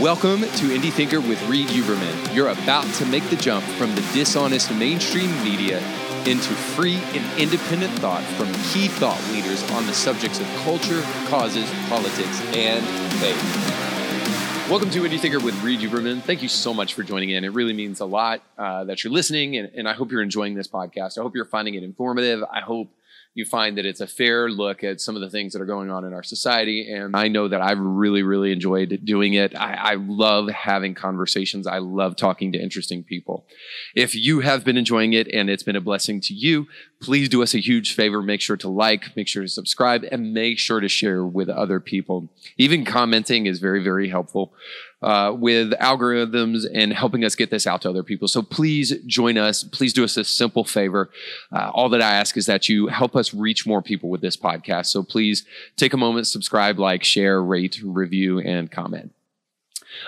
Welcome to Indie Thinker with Reed Uberman. You're about to make the jump from the dishonest mainstream media into free and independent thought from key thought leaders on the subjects of culture, causes, politics, and faith. Welcome to Indie Thinker with Reed Uberman. Thank you so much for joining in. It really means a lot uh, that you're listening, and, and I hope you're enjoying this podcast. I hope you're finding it informative. I hope you find that it's a fair look at some of the things that are going on in our society. And I know that I've really, really enjoyed doing it. I, I, love having conversations. I love talking to interesting people. If you have been enjoying it and it's been a blessing to you, please do us a huge favor. Make sure to like, make sure to subscribe, and make sure to share with other people. Even commenting is very, very helpful uh, with algorithms and helping us get this out to other people. So please join us. Please do us a simple favor. Uh, all that I ask is that you help us reach more people with this podcast. So please take a moment, subscribe, like, share, rate, review, and comment.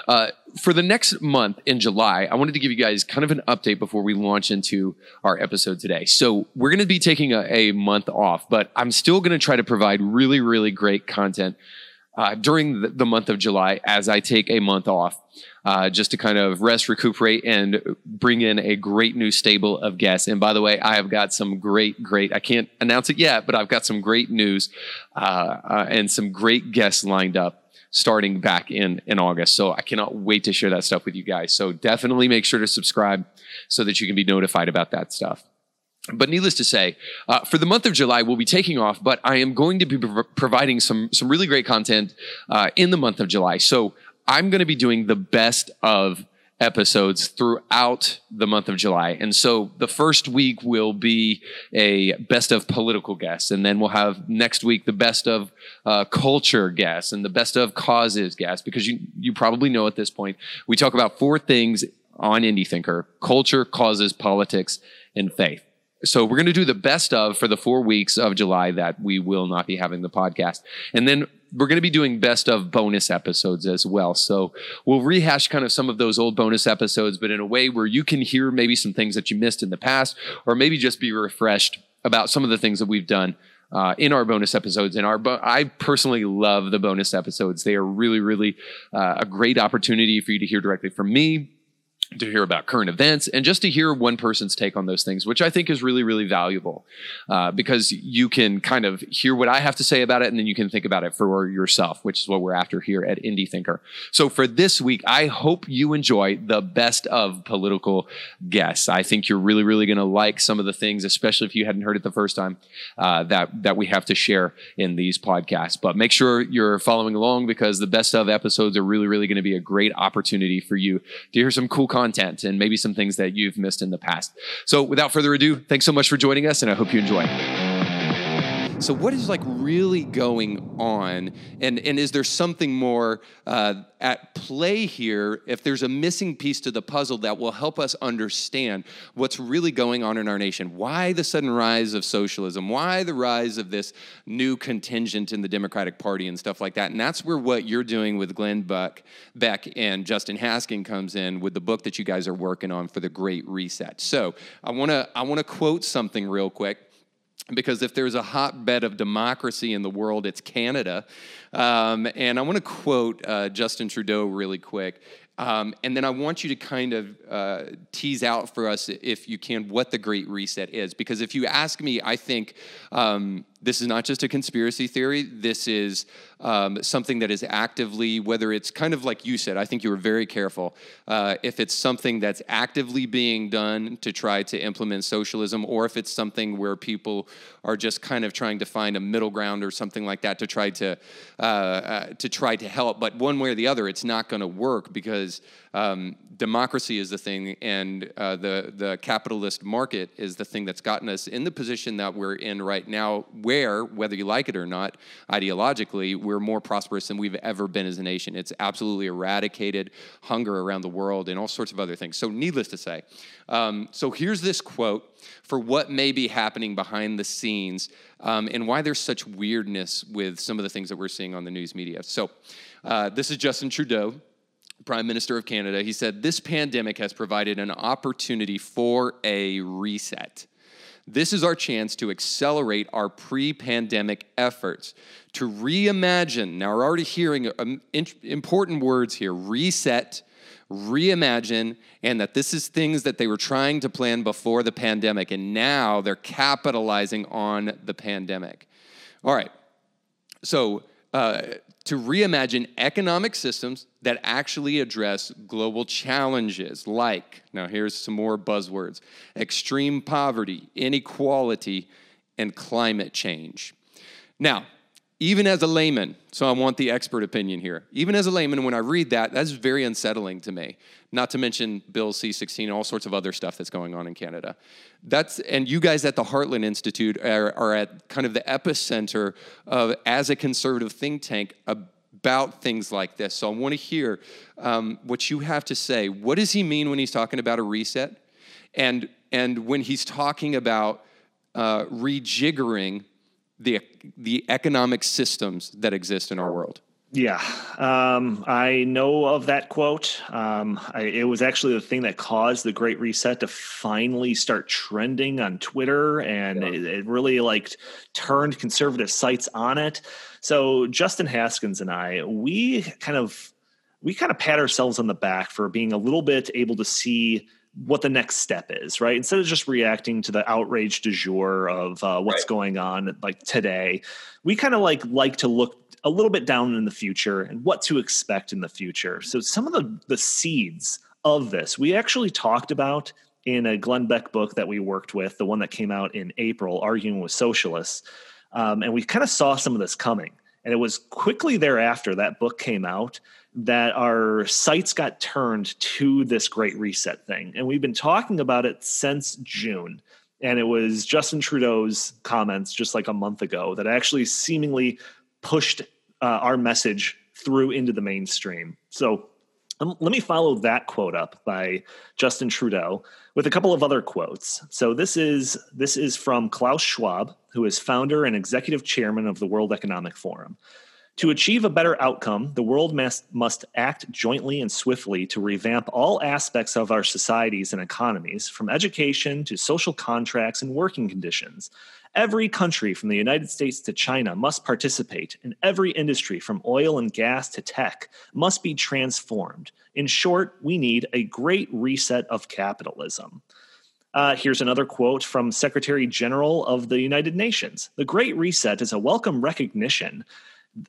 Uh, for the next month in July, I wanted to give you guys kind of an update before we launch into our episode today. So, we're going to be taking a, a month off, but I'm still going to try to provide really, really great content uh, during the, month of July as I take a month off. Uh, just to kind of rest, recuperate, and bring in a great new stable of guests. And by the way, I have got some great, great, I can't announce it yet, but I've got some great news uh, uh and some great guests lined up starting back in in August. So I cannot wait to share that stuff with you guys. So definitely make sure to subscribe so that you can be notified about that stuff. But needless to say, uh, for the month of July, we'll be taking off, but I am going to be pro- providing some, some really great content uh, in the month of July. So I'm going to be doing the best of episodes throughout the month of July. And so the first week will be a best of political guests. And then we'll have next week the best of uh, culture guests and the best of causes guests, because you, you probably know at this point, we talk about four things on Indie Thinker culture, causes, politics, and faith. So we're going to do the best of for the four weeks of July that we will not be having the podcast. And then we're going to be doing best of bonus episodes as well. So we'll rehash kind of some of those old bonus episodes, but in a way where you can hear maybe some things that you missed in the past, or maybe just be refreshed about some of the things that we've done uh, in our bonus episodes. And our, bo- I personally love the bonus episodes. They are really, really uh, a great opportunity for you to hear directly from me to hear about current events and just to hear one person's take on those things, which I think is really, really valuable uh, because you can kind of hear what I have to say about it and then you can think about it for yourself, which is what we're after here at Indie Thinker. So for this week, I hope you enjoy the best of political guests. I think you're really, really going to like some of the things, especially if you hadn't heard it the first time, uh, that, that we have to share in these podcasts. But make sure you're following along because the best of episodes are really, really going to be a great opportunity for you to hear some cool content and maybe some things that you've missed in the past. So without further ado, thanks so much for joining us, and I hope you enjoy. So, what is like really going on, and and is there something more uh, at play here? If there's a missing piece to the puzzle that will help us understand what's really going on in our nation, why the sudden rise of socialism, why the rise of this new contingent in the Democratic Party and stuff like that, and that's where what you're doing with Glenn Buck, Beck and Justin Haskin comes in with the book that you guys are working on for the Great Reset. So, I want to I want to quote something real quick because if there's a hotbed of democracy in the world, it's Canada. Um, and I want to quote uh, Justin Trudeau really quick. Um, and then I want you to kind of uh, tease out for us, if you can, what the Great Reset is. Because if you ask me, I think um, this is not just a conspiracy theory. This is um, something that is actively, whether it's kind of like you said, I think you were very careful. Uh, if it's something that's actively being done to try to implement socialism, or if it's something where people are just kind of trying to find a middle ground or something like that to try to uh, uh, to try to help. But one way or the other, it's not going to work because um, democracy is the thing, and uh, the the capitalist market is the thing that's gotten us in the position that we're in right now, where whether you like it or not, ideologically, we're more prosperous than we've ever been as a nation. It's absolutely eradicated hunger around the world and all sorts of other things. So, needless to say, um, so here's this quote for what may be happening behind the scenes um, and why there's such weirdness with some of the things that we're seeing on the news media. So, uh, this is Justin Trudeau Prime Minister of Canada, he said, This pandemic has provided an opportunity for a reset. This is our chance to accelerate our pre pandemic efforts, to reimagine. Now, we're already hearing um, important words here reset, reimagine, and that this is things that they were trying to plan before the pandemic, and now they're capitalizing on the pandemic. All right. So, uh, to reimagine economic systems that actually address global challenges like, now here's some more buzzwords extreme poverty, inequality, and climate change. Now, even as a layman, so I want the expert opinion here. Even as a layman, when I read that, that's very unsettling to me. Not to mention Bill C-16 and all sorts of other stuff that's going on in Canada. That's and you guys at the Heartland Institute are, are at kind of the epicenter of as a conservative think tank about things like this. So I want to hear um, what you have to say. What does he mean when he's talking about a reset, and and when he's talking about uh, rejiggering the, the economic systems that exist in our world. Yeah, um, I know of that quote. Um, I, it was actually the thing that caused the Great Reset to finally start trending on Twitter, and yeah. it, it, really like turned conservative sites on it. So Justin Haskins and I, we kind of we kind of pat ourselves on the back for being a little bit able to see what the next step is, right? Instead of just reacting to the outrage du jour of uh, what's right. going on like today, we kind of like like to look a little bit down in the future and what to expect in the future. So some of the the seeds of this we actually talked about in a Glenn Beck book that we worked with, the one that came out in April, arguing with socialists, um, and we kind of saw some of this coming. And it was quickly thereafter that book came out that our sights got turned to this great reset thing. And we've been talking about it since June. And it was Justin Trudeau's comments just like a month ago that actually seemingly pushed uh, our message through into the mainstream. So um, let me follow that quote up by Justin Trudeau with a couple of other quotes. So this is this is from Klaus Schwab, who is founder and executive chairman of the World Economic Forum. To achieve a better outcome, the world must, must act jointly and swiftly to revamp all aspects of our societies and economies, from education to social contracts and working conditions. Every country from the United States to China must participate, and every industry from oil and gas to tech must be transformed. In short, we need a great reset of capitalism. Uh, here's another quote from Secretary General of the United Nations The Great Reset is a welcome recognition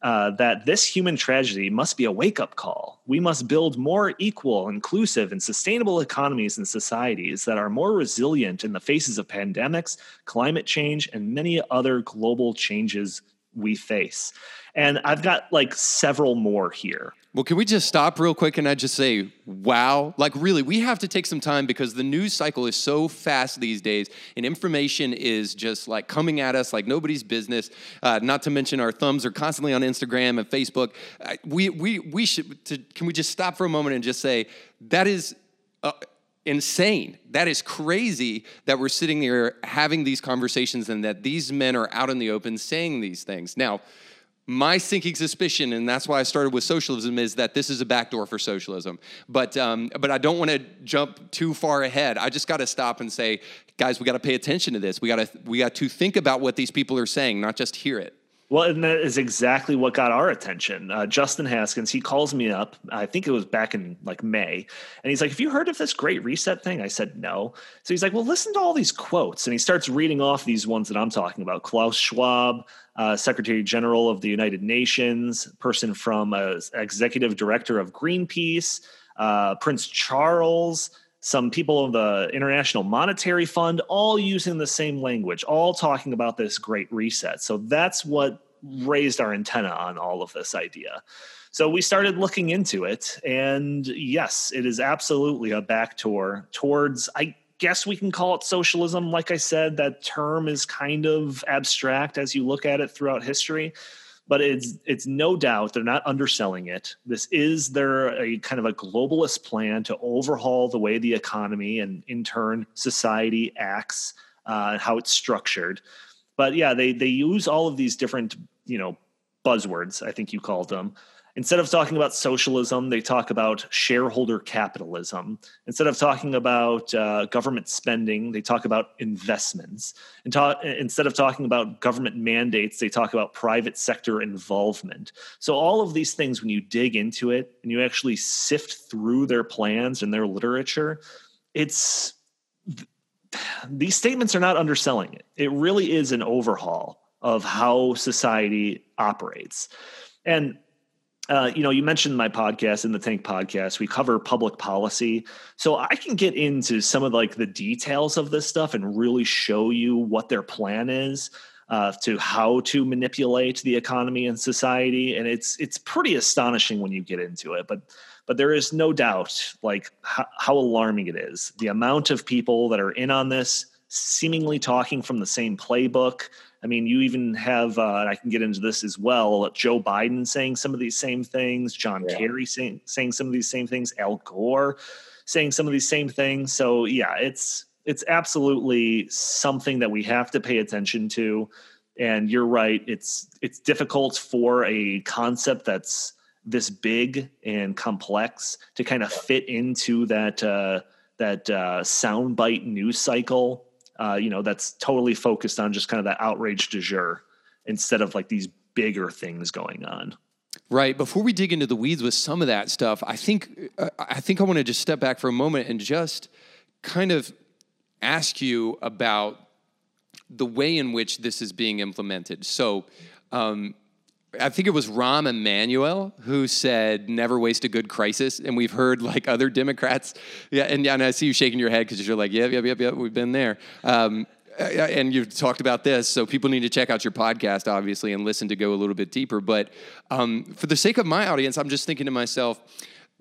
uh, that this human tragedy must be a wake up call. We must build more equal, inclusive, and sustainable economies and societies that are more resilient in the faces of pandemics, climate change, and many other global changes we face. And I've got like several more here. Well, can we just stop real quick and I just say, wow? Like, really, we have to take some time because the news cycle is so fast these days and information is just like coming at us like nobody's business. Uh, not to mention, our thumbs are constantly on Instagram and Facebook. Uh, we, we, we should, to, can we just stop for a moment and just say, that is. Uh, insane. That is crazy that we're sitting here having these conversations and that these men are out in the open saying these things. Now, my sinking suspicion, and that's why I started with socialism, is that this is a backdoor for socialism. But um, but I don't want to jump too far ahead. I just got to stop and say, guys, we got to pay attention to this. We got to we got to think about what these people are saying, not just hear it. Well, and that is exactly what got our attention. Uh, Justin Haskins, he calls me up. I think it was back in like May, and he's like, "Have you heard of this Great Reset thing?" I said, "No." So he's like, "Well, listen to all these quotes," and he starts reading off these ones that I'm talking about: Klaus Schwab, uh, Secretary General of the United Nations, person from uh, Executive Director of Greenpeace, uh, Prince Charles some people of the International Monetary Fund, all using the same language, all talking about this great reset. So that's what raised our antenna on all of this idea. So we started looking into it, and yes, it is absolutely a back backdoor towards, I guess we can call it socialism. Like I said, that term is kind of abstract as you look at it throughout history but it's it's no doubt they're not underselling it. This is their a kind of a globalist plan to overhaul the way the economy and in turn society acts, uh, how it's structured. But yeah, they they use all of these different you know buzzwords, I think you called them. Instead of talking about socialism, they talk about shareholder capitalism. Instead of talking about uh, government spending, they talk about investments. And ta- instead of talking about government mandates, they talk about private sector involvement. So, all of these things, when you dig into it and you actually sift through their plans and their literature, it's these statements are not underselling it. It really is an overhaul of how society operates. And uh, you know, you mentioned my podcast in the Tank podcast. We cover public policy, so I can get into some of like the details of this stuff and really show you what their plan is uh, to how to manipulate the economy and society. And it's it's pretty astonishing when you get into it. But but there is no doubt like how, how alarming it is the amount of people that are in on this, seemingly talking from the same playbook I mean, you even have, uh, and I can get into this as well, Joe Biden saying some of these same things, John yeah. Kerry saying, saying some of these same things, Al Gore saying some of these same things. So, yeah, it's it's absolutely something that we have to pay attention to. And you're right; it's it's difficult for a concept that's this big and complex to kind of fit into that uh, that uh, soundbite news cycle uh, you know, that's totally focused on just kind of that outrage de jour instead of like these bigger things going on. Right. Before we dig into the weeds with some of that stuff, I think uh, I think I want to just step back for a moment and just kind of ask you about the way in which this is being implemented. So, um, I think it was Rahm Emanuel who said, "Never waste a good crisis." And we've heard like other Democrats, yeah, and, and I see you shaking your head because you're like, "Yep, yep, yep, yep, we've been there." Um, and you've talked about this, so people need to check out your podcast, obviously, and listen to go a little bit deeper. But um, for the sake of my audience, I'm just thinking to myself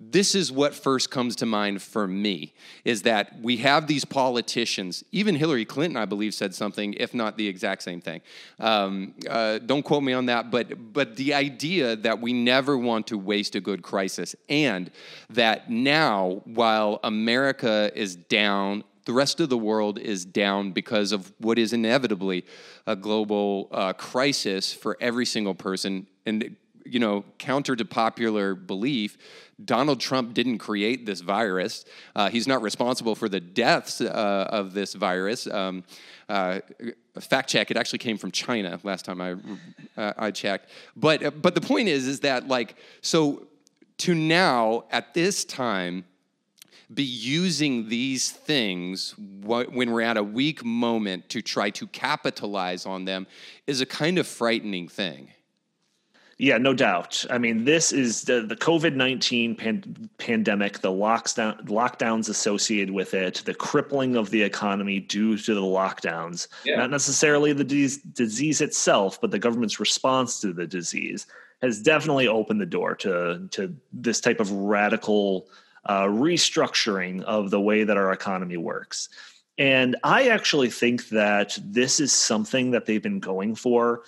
this is what first comes to mind for me is that we have these politicians. Even hillary clinton i believe said something if not the exact same thing. Um, uh, don't quote me on that but but the idea that we never want to waste a good crisis and that now while america is down the rest of the world is down because of what is inevitably a global uh, crisis for every single person. And you know counter to popular belief Donald Trump didn't create this virus. Uh, he's not responsible for the deaths uh, of this virus. Um, uh, fact check, it actually came from China last time I, uh, I checked. But, but the point is, is that like, so to now, at this time, be using these things when we're at a weak moment to try to capitalize on them is a kind of frightening thing. Yeah, no doubt. I mean, this is the, the COVID 19 pan- pandemic, the lockdown, lockdowns associated with it, the crippling of the economy due to the lockdowns. Yeah. Not necessarily the disease, disease itself, but the government's response to the disease has definitely opened the door to, to this type of radical uh, restructuring of the way that our economy works. And I actually think that this is something that they've been going for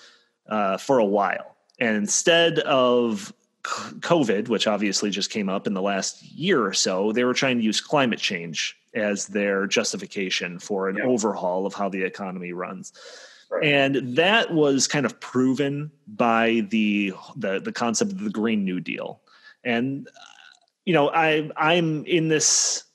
uh, for a while and instead of COVID, which obviously just came up in the last year or so, they were trying to use climate change as their justification for an yeah. overhaul of how the economy runs. Right. And that was kind of proven by the, the the concept of the Green New Deal. And uh, you know, I I'm in this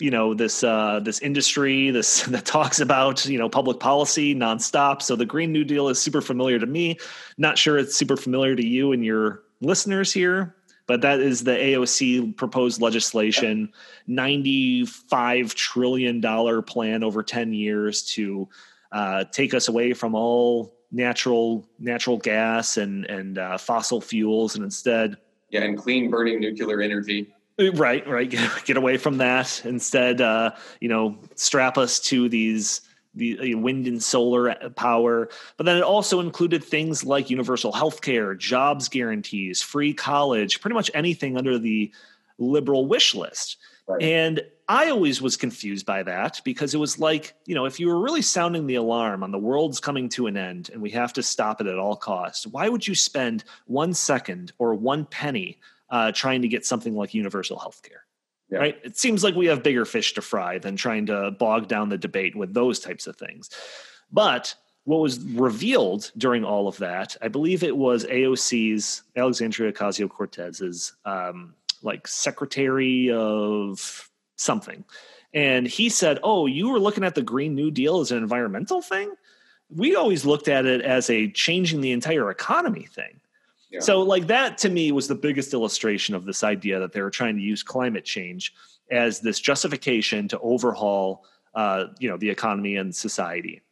you know this uh, this industry this that talks about you know public policy nonstop. So the Green New Deal is super familiar to me. Not sure it's super familiar to you and your listeners here, but that is the AOC proposed legislation, ninety five trillion dollar plan over ten years to uh, take us away from all natural natural gas and and uh, fossil fuels, and instead yeah, and clean burning nuclear energy Right, right. Get, away from that. Instead, uh, you know, strap us to these the uh, wind and solar power. But then it also included things like universal health care, jobs guarantees, free college, pretty much anything under the liberal wish list. Right. And I always was confused by that because it was like, you know, if you were really sounding the alarm on the world's coming to an end and we have to stop it at all costs, why would you spend one second or one penny uh, trying to get something like universal health care. Yeah. Right? It seems like we have bigger fish to fry than trying to bog down the debate with those types of things. But what was revealed during all of that, I believe it was AOC's Alexandria Ocasio Cortez's um, like secretary of something. And he said, Oh, you were looking at the Green New Deal as an environmental thing? We always looked at it as a changing the entire economy thing. Yeah. So, like, that to me was the biggest illustration of this idea that they were trying to use climate change as this justification to overhaul, uh, you know, the economy and society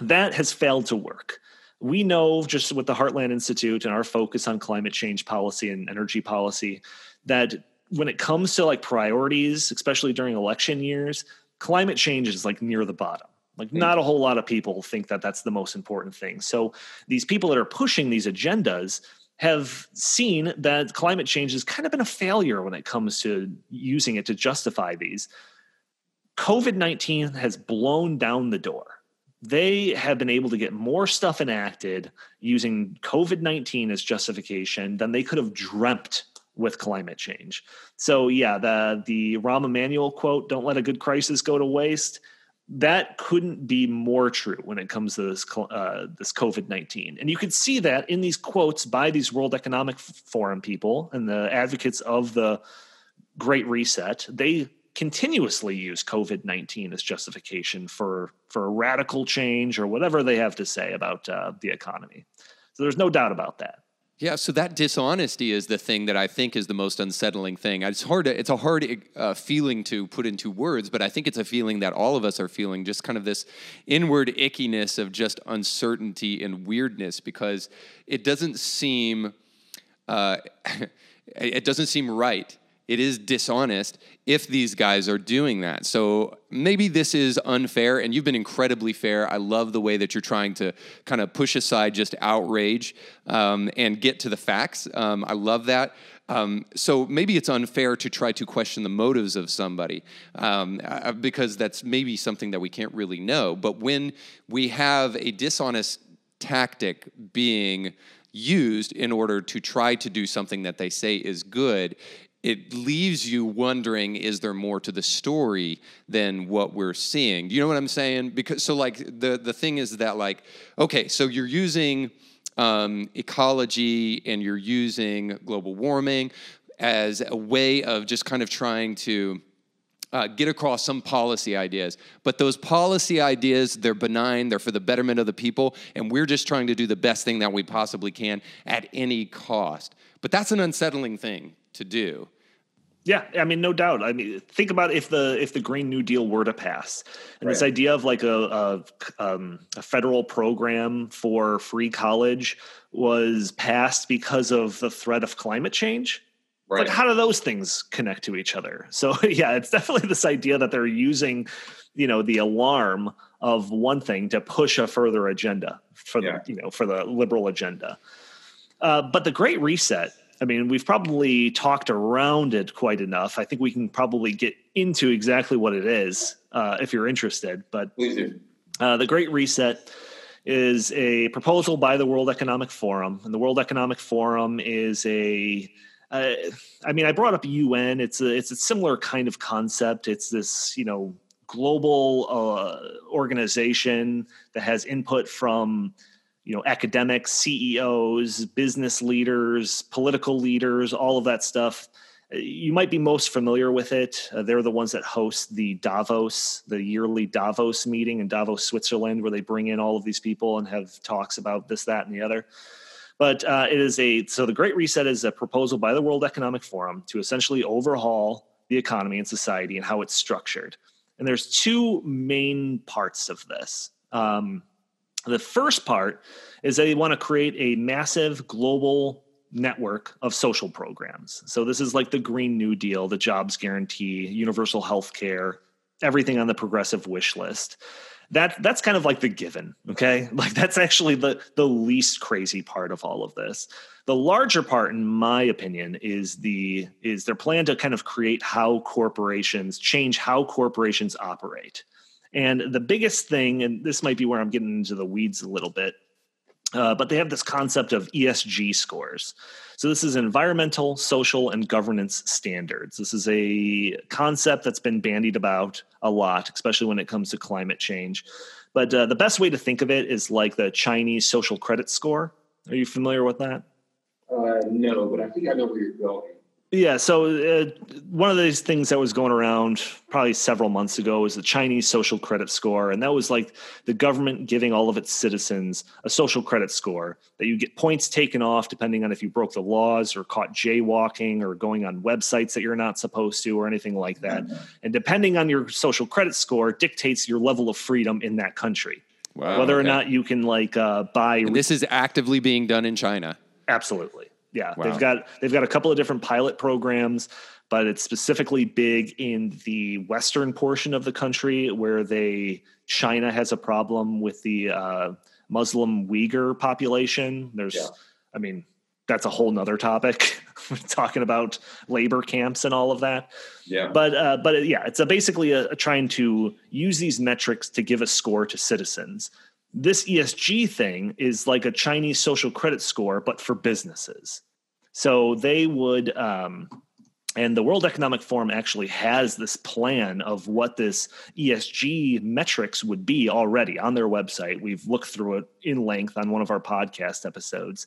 that has failed to work. We know just with the Heartland Institute and our focus on climate change policy and energy policy that when it comes to like priorities, especially during election years, climate change is like near the bottom. Like, hmm. not a whole lot of people think that that's the most important thing. So, these people that are pushing these agendas have seen that climate change has kind of been a failure when it comes to using it to justify these. COVID 19 has blown down the door they have been able to get more stuff enacted using COVID 19 as justification than they could have dreamt with climate change. So, yeah, the, the Rahm Emanuel quote, don't let a good crisis go to waste, that couldn't be more true when it comes to this, uh, this COVID 19. And you could see that in these quotes by these World Economic Forum people and the advocates of the Great Reset. They continuously use COVID nineteen as justification for for a radical change or whatever they have to say about uh, the economy. So there's no doubt about that. Yeah, so that dishonesty is the thing that I think is the most unsettling thing. It's hard to, it's a hard uh, feeling to put into words, but I think it's a feeling that all of us are feeling, just kind of this inward ickiness of just uncertainty and weirdness, because it doesn't seem, uh, it doesn't seem right it is dishonest if these guys are doing that. So maybe this is unfair, and you've been incredibly fair. I love the way that you're trying to kind of push aside just outrage um, and get to the facts. Um, I love that. Um, so maybe it's unfair to try to question the motives of somebody um, uh, because that's maybe something that we can't really know. But when we have a dishonest tactic being used in order to try to do something that they say is good, it leaves you wondering is there more to the story than what we're seeing you know what i'm saying because so like the the thing is that like okay so you're using um, ecology and you're using global warming as a way of just kind of trying to uh, get across some policy ideas. But those policy ideas, they're benign, they're for the betterment of the people, and we're just trying to do the best thing that we possibly can at any cost. But that's an unsettling thing to do. Yeah, I mean, no doubt. I mean, think about if the if the Green New Deal were to pass, and right. this idea of like a a, um, a federal program for free college was passed because of the threat of climate change. Right. Like, how do those things connect to each other? So, yeah, it's definitely this idea that they're using, you know, the alarm of one thing to push a further agenda for yeah. the you know for the liberal agenda. Uh, but the Great Reset I mean, we've probably talked around it quite enough. I think we can probably get into exactly what it is uh, if you're interested. But uh, the Great Reset is a proposal by the World Economic Forum, and the World Economic Forum is a uh, I mean, I brought up UN. It's a it's a similar kind of concept. It's this you know global uh, organization that has input from you know academics ceos business leaders political leaders all of that stuff. You might be most familiar with it. Uh, they're the ones that host the davos the yearly davos meeting in davos switzerland where they bring in all of these people and have talks about this that and the other. But uh, it is a so the great reset is a proposal by the world economic forum to essentially overhaul the economy and society and how it's structured. And there's two main parts of this. Um, the first part is they want to create a massive global network of social programs. So this is like the Green New Deal, the jobs guarantee, universal health care, everything on the progressive wish list. That that's kind of like the given, okay? Like that's actually the the least crazy part of all of this. The larger part in my opinion is the is their plan to kind of create how corporations change how corporations operate. And the biggest thing, and this might be where I'm getting into the weeds a little bit, uh, but they have this concept of ESG scores. So, this is environmental, social, and governance standards. This is a concept that's been bandied about a lot, especially when it comes to climate change. But uh, the best way to think of it is like the Chinese social credit score. Are you familiar with that? Uh, no, but I think I know where you're going. Yeah, so uh, one of these things that was going around probably several months ago was the Chinese social credit score, and that was like the government giving all of its citizens a social credit score that you get points taken off depending on if you broke the laws or caught jaywalking or going on websites that you're not supposed to or anything like that. Mm-hmm. And depending on your social credit score dictates your level of freedom in that country. Wow, whether okay. or not you can like uh, buy. And this is actively being done in China. Absolutely yeah wow. they've got they've got a couple of different pilot programs but it's specifically big in the western portion of the country where they china has a problem with the uh, muslim uyghur population there's yeah. i mean that's a whole nother topic talking about labor camps and all of that yeah but uh, but yeah it's a basically a, a trying to use these metrics to give a score to citizens this ESG thing is like a Chinese social credit score, but for businesses. So they would, um, and the World Economic Forum actually has this plan of what this ESG metrics would be already on their website. We've looked through it in length on one of our podcast episodes.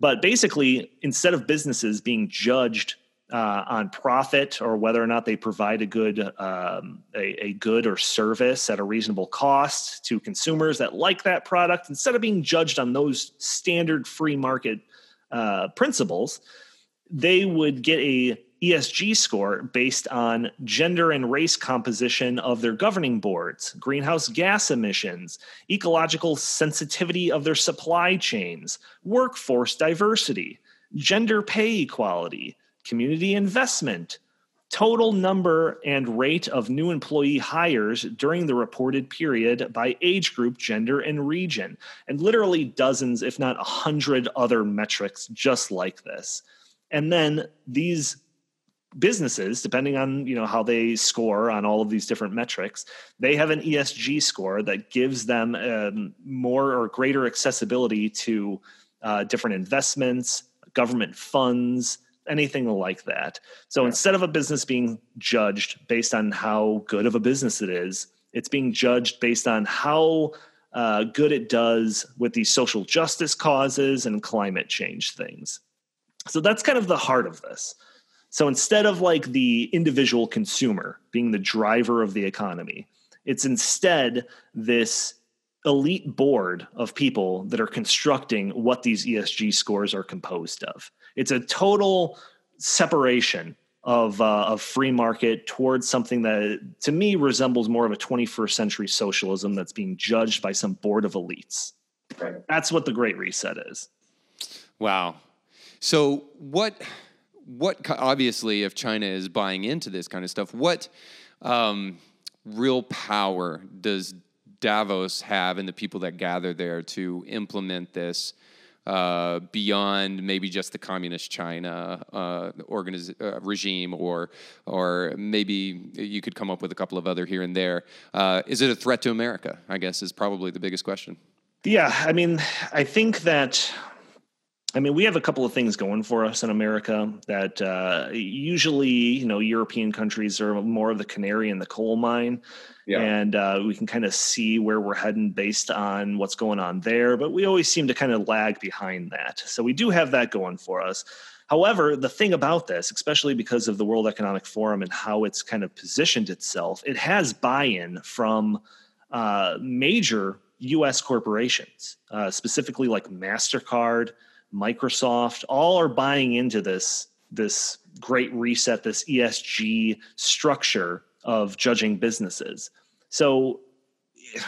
But basically, instead of businesses being judged uh, on profit or whether or not they provide a good um, a, a, good or service at a reasonable cost to consumers that like that product instead of being judged on those standard free market uh, principles they would get a ESG score based on gender and race composition of their governing boards, greenhouse gas emissions, ecological sensitivity of their supply chains, workforce diversity, gender pay equality, community investment, total number and rate of new employee hires during the reported period by age group, gender, and region, and literally dozens, if not a hundred other metrics just like this. And then these businesses depending on you know how they score on all of these different metrics they have an esg score that gives them um, more or greater accessibility to uh, different investments government funds anything like that. So yeah. instead of a business being judged based on how good of a business it is, it's being judged based on how uh, good it does with these social justice causes and climate change things. So that's kind of the heart of this. So instead of like the individual consumer being the driver of the economy, it's instead this elite board of people that are constructing what these ESG scores are composed of. It's a total separation of uh, of free market towards something that to me resembles more of a 21st century socialism that's being judged by some board of elites. Right. That's what the Great Reset is. Wow. So what what obviously if China is buying into this kind of stuff, what um, real power does Davos have and the people that gather there to implement this uh, beyond maybe just the communist China uh, organiz- uh, regime, or or maybe you could come up with a couple of other here and there. Uh, is it a threat to America? I guess is probably the biggest question. Yeah, I mean, I think that I mean, we have a couple of things going for us in America that uh, usually, you know, European countries are more of the canary in the coal mine. Yeah. And uh, we can kind of see where we're heading based on what's going on there. But we always seem to kind of lag behind that. So we do have that going for us. However, the thing about this, especially because of the World Economic Forum and how it's kind of positioned itself, it has buy in from uh, major US corporations, uh, specifically like MasterCard. Microsoft, all are buying into this this great reset, this ESG structure of judging businesses. So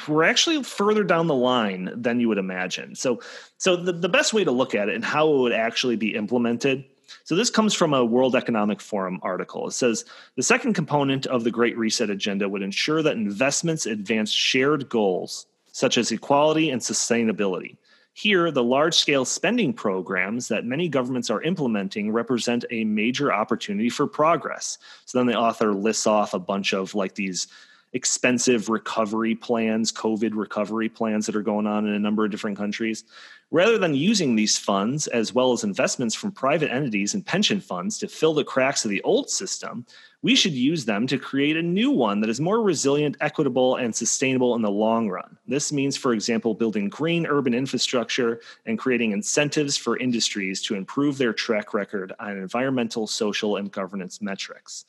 we're actually further down the line than you would imagine. So so the, the best way to look at it and how it would actually be implemented. So this comes from a World Economic Forum article. It says the second component of the Great Reset agenda would ensure that investments advance shared goals such as equality and sustainability. Here, the large scale spending programs that many governments are implementing represent a major opportunity for progress. So then the author lists off a bunch of like these expensive recovery plans, COVID recovery plans that are going on in a number of different countries. Rather than using these funds, as well as investments from private entities and pension funds, to fill the cracks of the old system, we should use them to create a new one that is more resilient, equitable, and sustainable in the long run. This means, for example, building green urban infrastructure and creating incentives for industries to improve their track record on environmental, social, and governance metrics.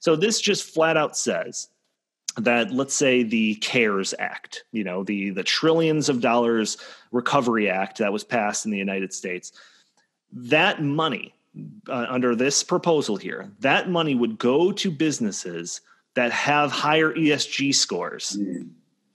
So, this just flat out says that let's say the cares act you know the the trillions of dollars recovery act that was passed in the united states that money uh, under this proposal here that money would go to businesses that have higher esg scores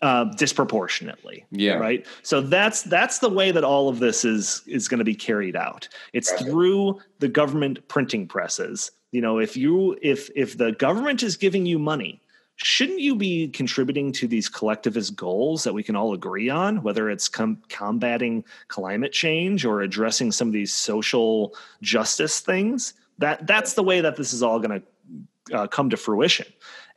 uh, disproportionately yeah. right? So that's that's the way that all of this is is going to be carried out. It's through the government printing presses. You know if you if if the government is giving you money shouldn't you be contributing to these collectivist goals that we can all agree on whether it's com- combating climate change or addressing some of these social justice things? That that's the way that this is all going to uh, come to fruition.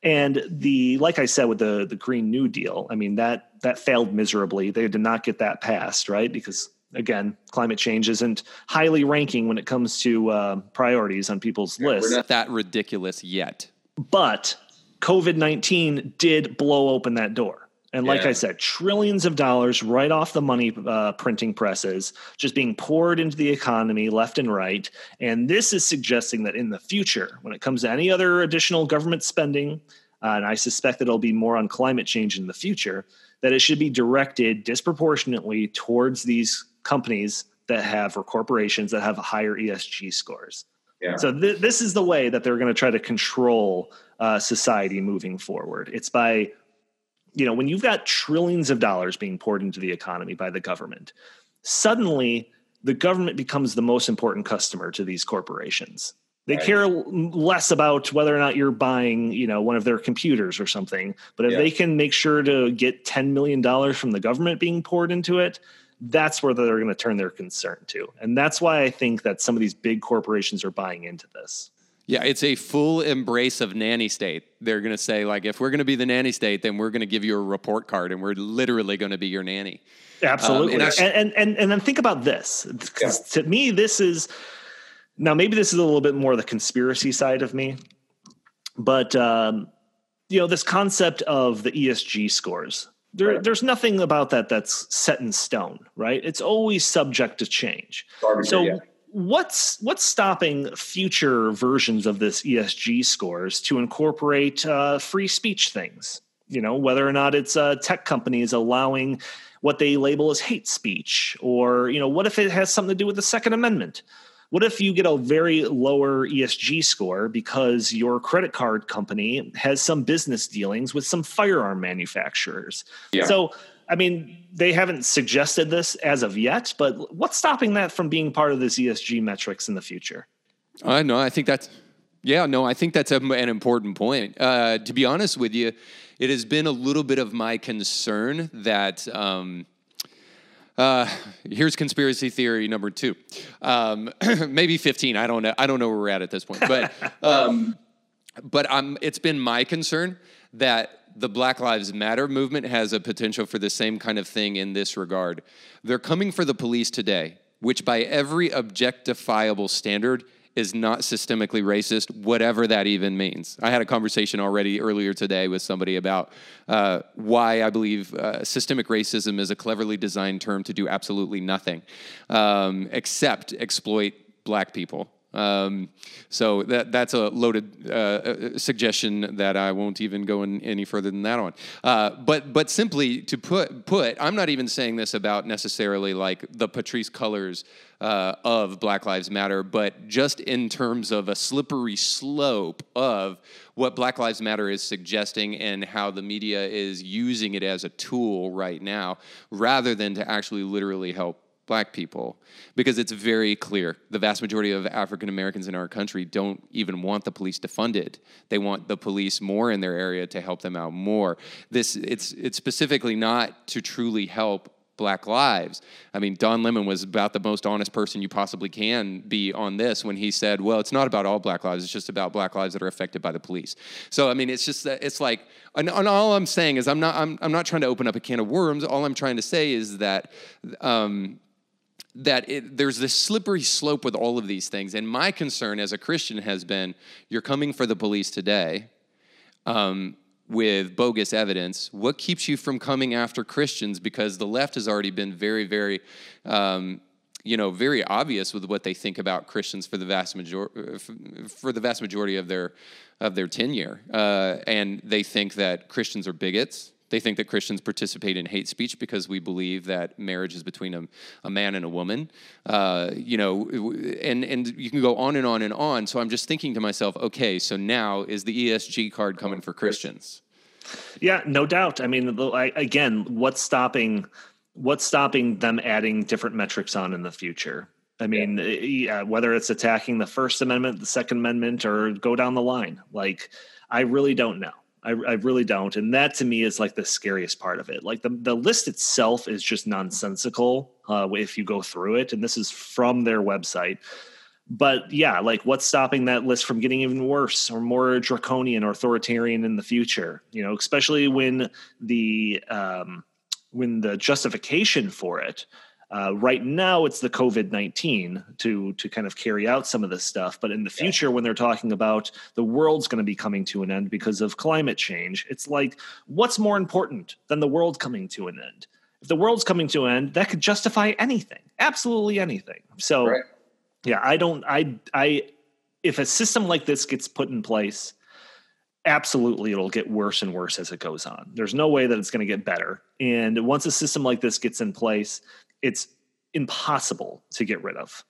And the like i said with the the green new deal i mean that that failed miserably. They did not get that passed right? Because again climate change isn't highly ranking when it comes to uh, priorities on people's yeah, lists. we're not that ridiculous yet. But COVID 19 did blow open that door. And like Yeah. I said, trillions of dollars right off the money uh, printing presses just being poured into the economy left and right. And this is suggesting that in the future, when it comes to any other additional government spending, uh, and I suspect that it'll be more on climate change in the future, that it should be directed disproportionately towards these companies that have or corporations that have higher ESG scores. Yeah. So th- this is the way that they're going to try to control uh, society moving forward. It's by, you know, when you've got trillions of dollars being poured into the economy by the government, suddenly the government becomes the most important customer to these corporations. They Right. care less about whether or not you're buying, you know, one of their computers or something. But if Yeah. they can make sure to get ten million dollars from the government being poured into it, that's where they're going to turn their concern to. And that's why I think that some of these big corporations are buying into this. Yeah, it's a full embrace of nanny state. They're going to say, like, if we're going to be the nanny state, then we're going to give you a report card and we're literally going to be your nanny. Absolutely. Um, and and, I- and, and and then think about this. 'Cause To me, this is now maybe this is a little bit more the conspiracy side of me, but um, you know, this concept of the ESG scores. There, Right. There's nothing about that that's set in stone, right? It's always subject to change. Arbitrary, So yeah. what's what's stopping future versions of this ESG scores to incorporate uh, free speech things? You know, whether or not it's uh, tech companies allowing what they label as hate speech, or you know, what if it has something to do with the Second Amendment? What if you get a very lower ESG score because your credit card company has some business dealings with some firearm manufacturers? Yeah. So, I mean, they haven't suggested this as of yet, but what's stopping that from being part of this ESG metrics in the future? I know. I think that's yeah. No, I think that's an important point. Uh, to be honest with you, it has been a little bit of my concern that. Um, uh, here's conspiracy theory number two, um, maybe fifteen. I don't know. I don't know where we're at at this point, but um, but um, it's been my concern that the Black Lives Matter movement has a potential for the same kind of thing in this regard. They're coming for the police today, which by every objectifiable standard is not systemically racist, whatever that even means. I had a conversation already earlier today with somebody about uh, why I believe uh, systemic racism is a cleverly designed term to do absolutely nothing um, except exploit black people. Um, so that that's a loaded uh, uh, suggestion that I won't even go in any further than that on. Uh, but but simply to put put, I'm not even saying this about necessarily like the Patrisse Cullors uh, of Black Lives Matter, but just in terms of a slippery slope of what Black Lives Matter is suggesting and how the media is using it as a tool right now, rather than to actually literally help black people because it's very clear the vast majority of African Americans in our country don't even want the police to fund it. They want the police more in their area to help them out more. This it's it's specifically not to truly help black lives. I mean, Don Lemon was about the most honest person you possibly can be on this when he said, "Well, it's not about all black lives; it's just about black lives that are affected by the police." So, I mean, it's just it's like, and, and all I'm saying is, I'm not, I'm, I'm not trying to open up a can of worms. All I'm trying to say is that. Um, that it, there's this slippery slope with all of these things. And my concern as a Christian has been you're coming for the police today um, with bogus evidence. What keeps you from coming after Christians? Because the left has already been very, very. Um, you know, very obvious with what they think about Christians for the vast majority for the vast majority of their of their tenure, uh, and they think that Christians are bigots they think that Christians participate in hate speech because we believe that marriage is between a, a man and a woman. Uh, you know, and, and you can go on and on and on. So I'm just thinking to myself, okay, so now is the ESG card coming for Christians? Yeah, no doubt. I mean, again, what's stopping what's stopping them adding different metrics on in the future? I mean, yeah. yeah, whether it's attacking the First Amendment, the Second Amendment, or go down the line, like I really don't know. I, I, really don't. And that to me is like the scariest part of it. Like the, the list itself is just nonsensical uh, if you go through it. And this is from their website. But yeah, like what's stopping that list from getting even worse or more draconian or authoritarian in the future? You know, especially when the um, when the justification for it uh, right now, it's the COVID nineteen to to kind of carry out some of this stuff. But in the future, when they're talking about the world's going to be coming to an end because of climate change, it's like, what's more important than the world coming to an end? If the world's coming to an end, that could justify anything, absolutely anything. So, right. yeah, I don't, I, I, if a system like this gets put in place, absolutely it'll get worse and worse as it goes on. There's no way that it's going to get better. And once a system like this gets in place, it's impossible to get rid of.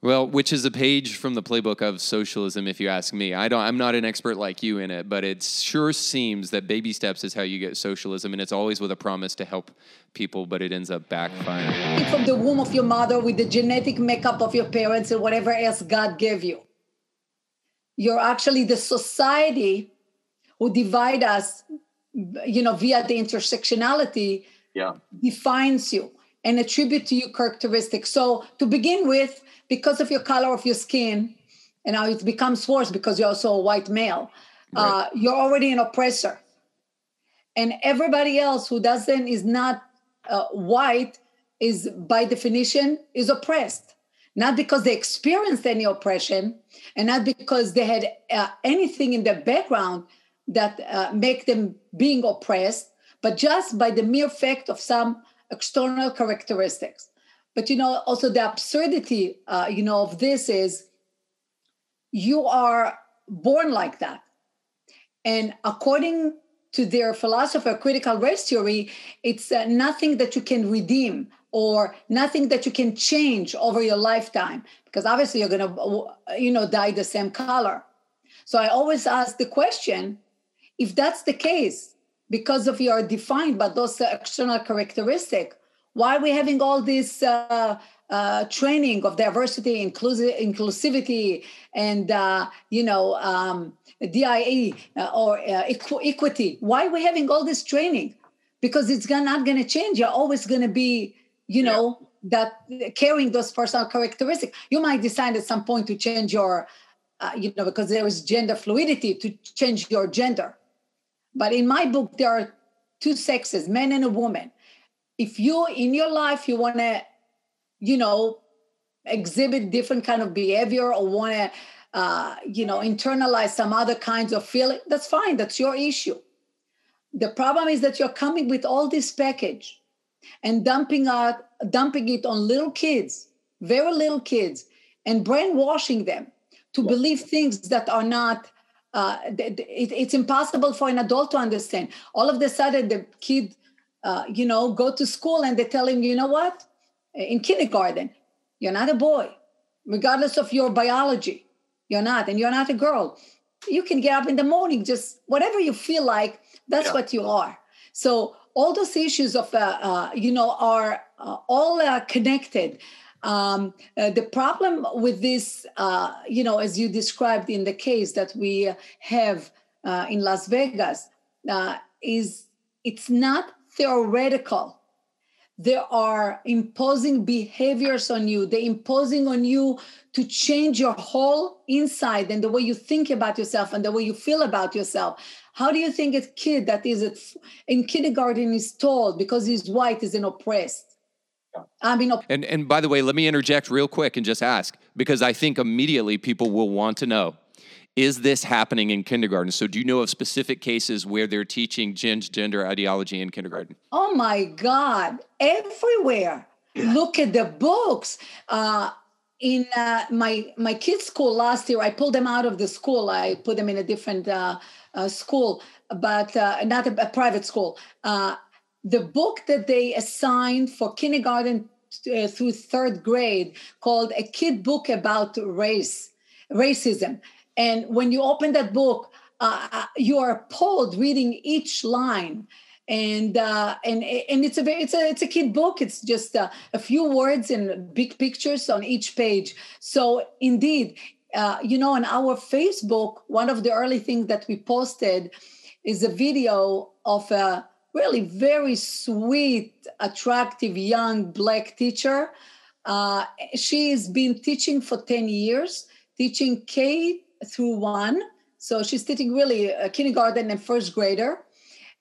Well, which is a page from the playbook of socialism, if you ask me. I don't. I'm not an expert like you in it, but it sure seems that baby steps is how you get socialism, and it's always with a promise to help people, but it ends up backfiring. From the womb of your mother, with the genetic makeup of your parents, and whatever else God gave you, you're actually the society who divide us, you know, via the intersectionality. Yeah. defines you and attribute to you characteristics. So to begin with, because of your color of your skin, and now it becomes worse because you're also a white male, uh, right. uh, you're already an oppressor. And everybody else who doesn't is not uh, white is by definition is oppressed not because they experienced any oppression and not because they had uh, anything in their background that uh, make them being oppressed but just by the mere fact of some external characteristics. But you know, also the absurdity, uh, you know, of this is you are born like that, and according to their philosopher, critical race theory, it's uh, nothing that you can redeem or nothing that you can change over your lifetime because obviously you're going to you know dye the same color so i always ask the question if that's the case because of you are defined by those external characteristic. Why are we having all this uh, uh, training of diversity inclusive, inclusivity and uh, you know um, die uh, or uh, equ- equity? Why are we having all this training? Because it's not going to change. You're always going to be you know yeah. that carrying those personal characteristics. You might decide at some point to change your uh, you know because there is gender fluidity to change your gender but in my book, there are two sexes, men and a woman. If you in your life you want to, you know, exhibit different kind of behavior or want to, uh, you know, internalize some other kinds of feeling, that's fine. That's your issue. The problem is that you're coming with all this package and dumping out, dumping it on little kids, very little kids, and brainwashing them to believe things that are not uh, it, it's impossible for an adult to understand. All of a sudden, the kid, uh, you know, go to school and they tell him, you know what? In kindergarten, you're not a boy, regardless of your biology. You're not, and you're not a girl. You can get up in the morning, just whatever you feel like. That's yeah. what you are. So all those issues of, uh, uh you know, are uh, all uh, connected. Um, uh, the problem with this, uh, you know, as you described in the case that we have uh, in Las Vegas, uh, is it's not theoretical. There are imposing behaviors on you. They're imposing on you to change your whole inside and the way you think about yourself and the way you feel about yourself. How do you think a kid that is in kindergarten is told because he's white is an oppressed? I mean, and and by the way, let me interject real quick and just ask because I think immediately people will want to know is this happening in kindergarten? So, do you know of specific cases where they're teaching gender ideology in kindergarten? Oh my God, everywhere. Look at the books. Uh, in uh, my my kids' school last year, I pulled them out of the school. I put them in a different uh, uh school, but uh, not a, a, private school. Uh, the book that they assigned for kindergarten through third grade called a kid book about race, racism and when you open that book, uh, uh, you are appalled reading each line. And uh, and and it's a it's a it's a kid book. It's just uh, a few words and big pictures on each page. So indeed, uh, you know, on our Facebook, one of the early things that we posted is a video of a really very sweet, attractive young black teacher. Uh, she's been teaching for 10 years, teaching K through one. So she's teaching really a kindergarten and first grader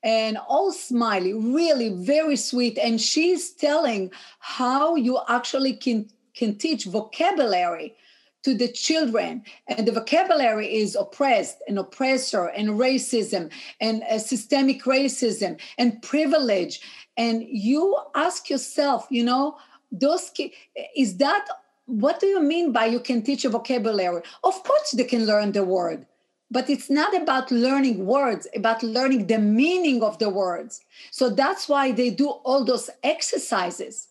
and all smiley, really very sweet. And she's telling how you actually can, can teach vocabulary to the children. And the vocabulary is oppressed and oppressor and racism and uh, systemic racism and privilege. And you ask yourself, you know, those ki- is that what do you mean by you can teach a vocabulary? Of course, they can learn the word, but it's not about learning words, about learning the meaning of the words. So that's why they do all those exercises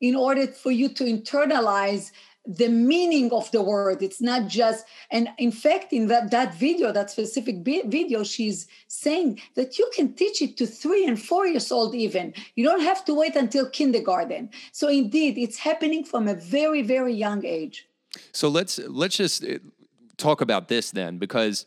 in order for you to internalize the meaning of the word. It's not just and in fact in that, that video that specific video she's saying that you can teach it to three and four years old even. You don't have to wait until kindergarten. So indeed it's happening from a very very young age. So let's let's just uh, talk about this then because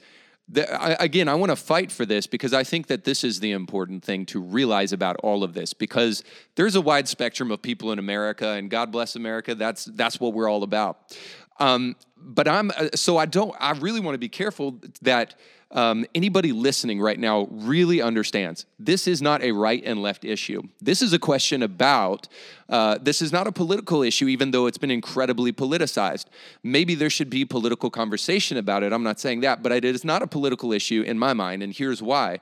the, I, again, I want to fight for this because I think that this is the important thing to realize about all of this because there's a wide spectrum of people in America, and God bless America. That's that's what we're all about. Um, but I'm uh, so I don't. I really want to be careful that um, anybody listening right now really understands this is not a right and left issue. This is a question about, uh, this is not a political issue, even though it's been incredibly politicized. Maybe there should be political conversation about it. I'm not saying that, but it is not a political issue in my mind, and here's why.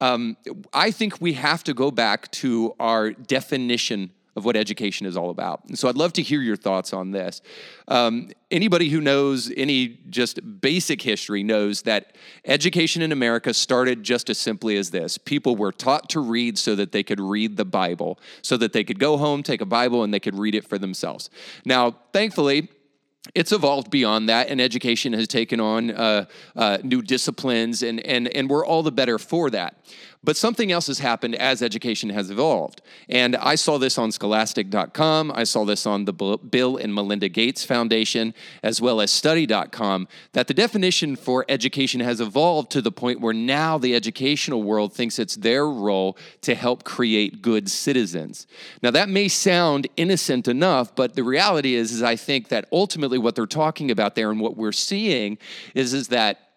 Um, I think we have to go back to our definition of what education is all about. And so I'd love to hear your thoughts on this. Um, anybody who knows any just basic history knows that education in America started just as simply as this people were taught to read so that they could read the Bible, so that they could go home, take a Bible, and they could read it for themselves. Now, thankfully, it's evolved beyond that, and education has taken on uh, uh, new disciplines, and, and, and we're all the better for that. But something else has happened as education has evolved. And I saw this on scholastic.com. I saw this on the Bill and Melinda Gates Foundation, as well as study.com, that the definition for education has evolved to the point where now the educational world thinks it's their role to help create good citizens. Now, that may sound innocent enough, but the reality is, is I think that ultimately what they're talking about there. And what we're seeing is, is that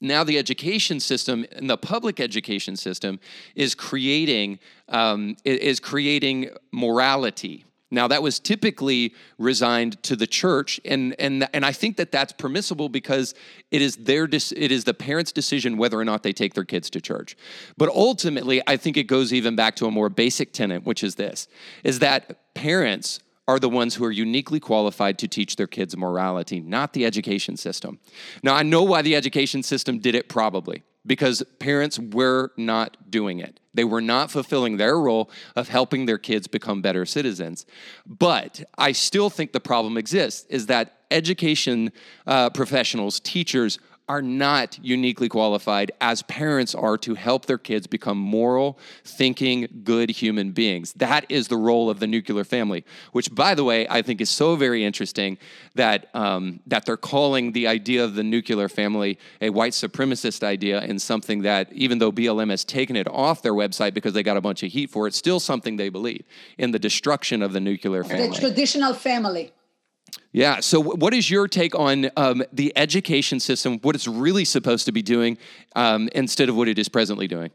now the education system and the public education system is creating um, is creating morality. Now that was typically resigned to the church and and and I think that that's permissible because it is their it is the parents decision whether or not they take their kids to church. But ultimately I think it goes even back to a more basic tenet which is this is that parents are the ones who are uniquely qualified to teach their kids morality, not the education system. Now, I know why the education system did it probably, because parents were not doing it. They were not fulfilling their role of helping their kids become better citizens. But I still think the problem exists is that education uh, professionals, teachers, are not uniquely qualified as parents are to help their kids become moral, thinking, good human beings. That is the role of the nuclear family, which, by the way, I think is so very interesting that, um, that they're calling the idea of the nuclear family a white supremacist idea and something that, even though BLM has taken it off their website because they got a bunch of heat for it, still something they believe in the destruction of the nuclear family. The traditional family. Yeah. So, what is your take on um, the education system, what it's really supposed to be doing um, instead of what it is presently doing?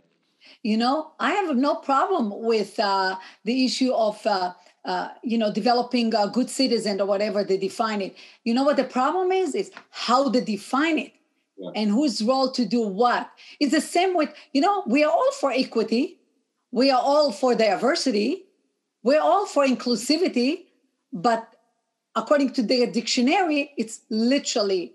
You know, I have no problem with uh, the issue of uh, uh, you know, developing a good citizen or whatever they define it. You know what the problem is? Is how they define it yeah. and whose role to do what. It's the same with, you know, we are all for equity, we are all for diversity, we're all for inclusivity, but according to their dictionary, it's literally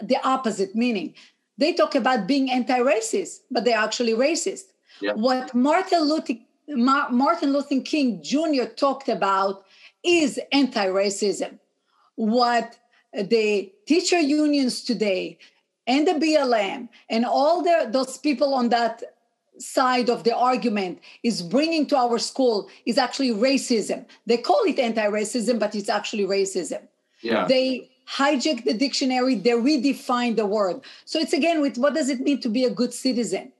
the opposite meaning. They talk about being anti racist, but they're actually racist. Yeah. What Martin Luther Martin Luther King Jr. talked about is anti racism. What the teacher unions today and the BLM and all the, those people on that side of the argument is bringing to our school is actually racism. They call it anti racism, but it's actually racism. Yeah. They hijack the dictionary, they redefine the word. So it's again with what does it mean to be a good citizen?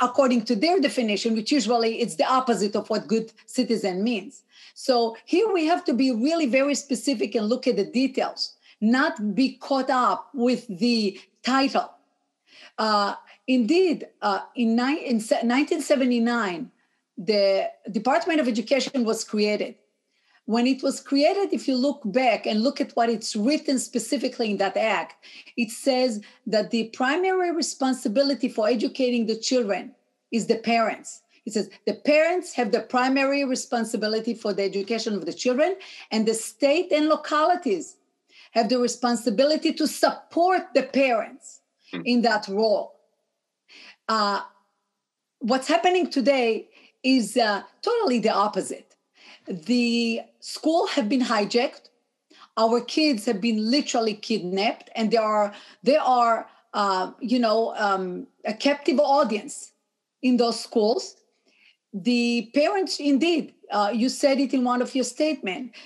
according to their definition, which usually it's the opposite of what good citizen means. So here we have to be really very specific and look at the details, not be caught up with the title. Uh, indeed, uh, in, ni- in 1979, the Department of Education was created when it was created, if you look back and look at what it's written specifically in that act, it says that the primary responsibility for educating the children is the parents. It says the parents have the primary responsibility for the education of the children, and the state and localities have the responsibility to support the parents mm. in that role. Uh, what's happening today is uh, totally the opposite. The school have been hijacked. Our kids have been literally kidnapped and they are they are uh, you know um, a captive audience in those schools. The parents indeed uh, you said it in one of your statements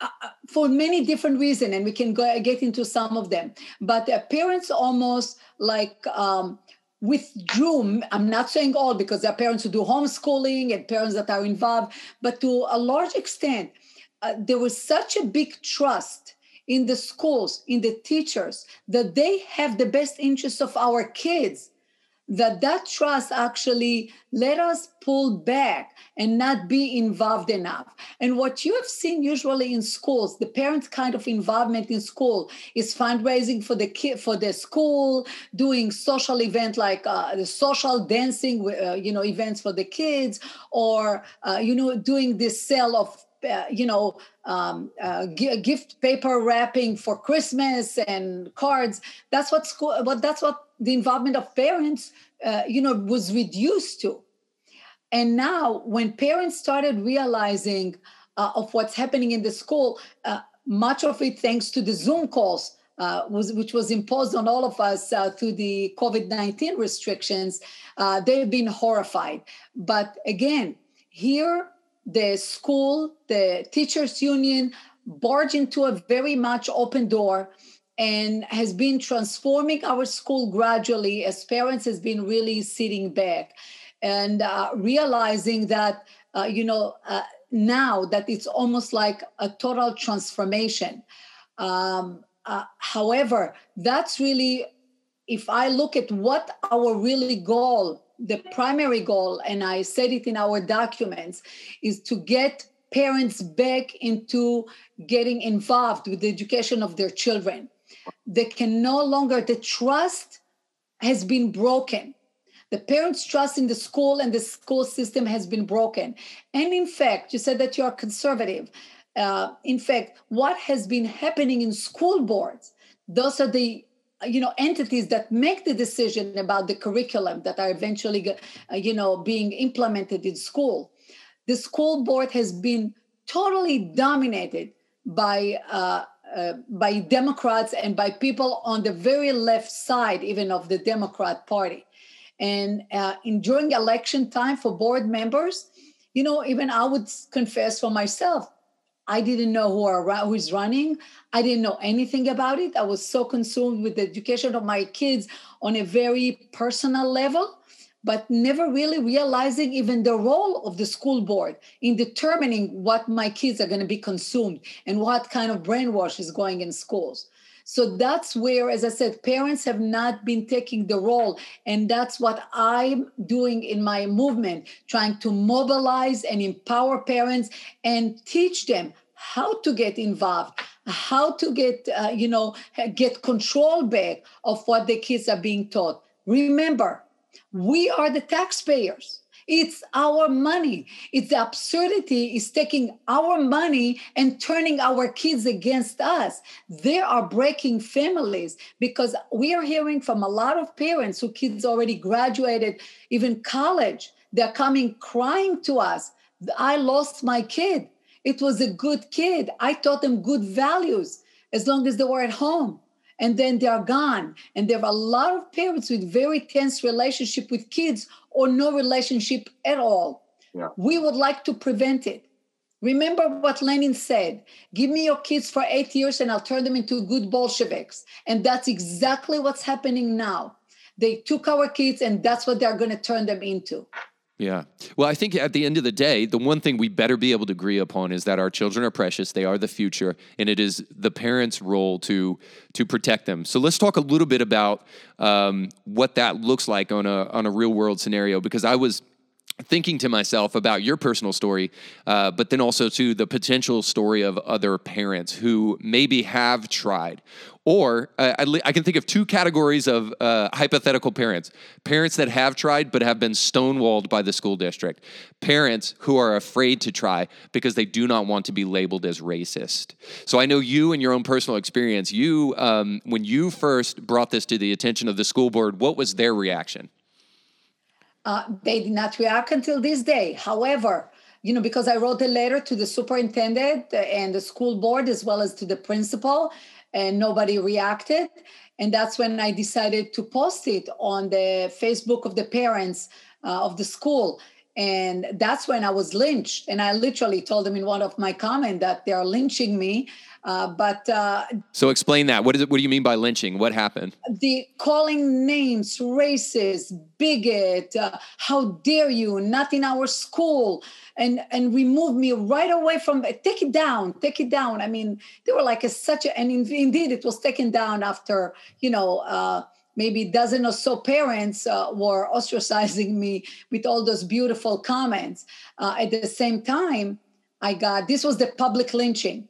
uh, uh, for many different reasons and we can go get into some of them. But the parents almost like um, withdrew. I'm not saying all because there are parents who do homeschooling and parents that are involved but to a large extent uh, there was such a big trust in the schools in the teachers that they have the best interests of our kids that that trust actually let us pull back and not be involved enough. And what you have seen usually in schools the parents kind of involvement in school is fundraising for the kid for the school doing social event like uh, the social dancing uh, you know events for the kids or uh, you know doing this sale of you know um, uh, gift paper wrapping for christmas and cards. That's what school what that's what the involvement of parents uh, you know was reduced to. And now when parents started realizing uh, of what's happening in the school uh, much of it thanks to the zoom calls uh, was, which was imposed on all of us through the covid-19 restrictions uh, they've been horrified. But again here the school the teachers union barge into a very much open door and has been transforming our school gradually as parents has been really sitting back and uh, realizing that uh, you know uh, now that it's almost like a total transformation. Um, uh, however that's really if i look at what our really goal the primary goal and i said it in our documents is to get parents back into getting involved with the education of their children they can no longer, the trust has been broken. The parents' trust in the school and the school system has been broken. And in fact, you said that you are conservative. Uh, in fact, what has been happening in school boards, those are the you know entities that make the decision about the curriculum that are eventually uh, you know being implemented in school the school board has been totally dominated by uh, uh, by Democrats and by people on the very left side, even of the Democrat Party. And uh, in during election time for board members, you know, even I would confess for myself, I didn't know who are who's running. I didn't know anything about it. I was so consumed with the education of my kids on a very personal level but never really realizing even the role of the school board in determining what my kids are going to be consumed and what kind of brainwash is going in schools. So that's where, as I said, parents have not been taking the role. And that's what I'm doing in my movement, trying to mobilize and empower parents and teach them how to get involved how to get uh, you know get control back of what the kids are being taught remember we are the taxpayers it's our money. It's the absurdity is taking our money and turning our kids against us. They are breaking families because we are hearing from a lot of parents who kids already graduated, even college. They're coming crying to us. I lost my kid. It was a good kid. I taught them good values as long as they were at home and then they are gone. And there are a lot of parents with very tense relationship with kids or no relationship at all. Yeah. We would like to prevent it. Remember what Lenin said give me your kids for eight years and I'll turn them into good Bolsheviks. And that's exactly what's happening now. They took our kids and that's what they're going to turn them into. Yeah. Well, I think at the end of the day, the one thing we better be able to agree upon is that our children are precious. They are the future, and it is the parents' role to to protect them. So let's talk a little bit about um, what that looks like on a on a real world scenario. Because I was thinking to myself about your personal story, uh, but then also to the potential story of other parents who maybe have tried. Or uh, I, I, can think of two categories of uh, hypothetical parents parents that have tried but have been stonewalled by the school district, parents who are afraid to try because they do not want to be labeled as racist. So I know you and your own personal experience, you, um, when you first brought this to the attention of the school board, what was their reaction? Uh, they did not react until this day. However, you know, because I wrote a letter to the superintendent and the school board as well as to the principal, and nobody reacted. And that's when I decided to post it on the Facebook of the parents uh, of the school. And that's when I was lynched. And I literally told them in one of my comments that they are lynching me uh, but uh, so explain that. What is it? What do you mean by lynching? What happened? The calling names, racist, bigot. Uh, how dare you? Not in our school, and and remove me right away from. Take it down. Take it down. I mean, they were like a, such a, and indeed it was taken down after you know uh, maybe a dozen or so parents uh, were ostracizing me with all those beautiful comments. Uh, at the same time, I got this was the public lynching.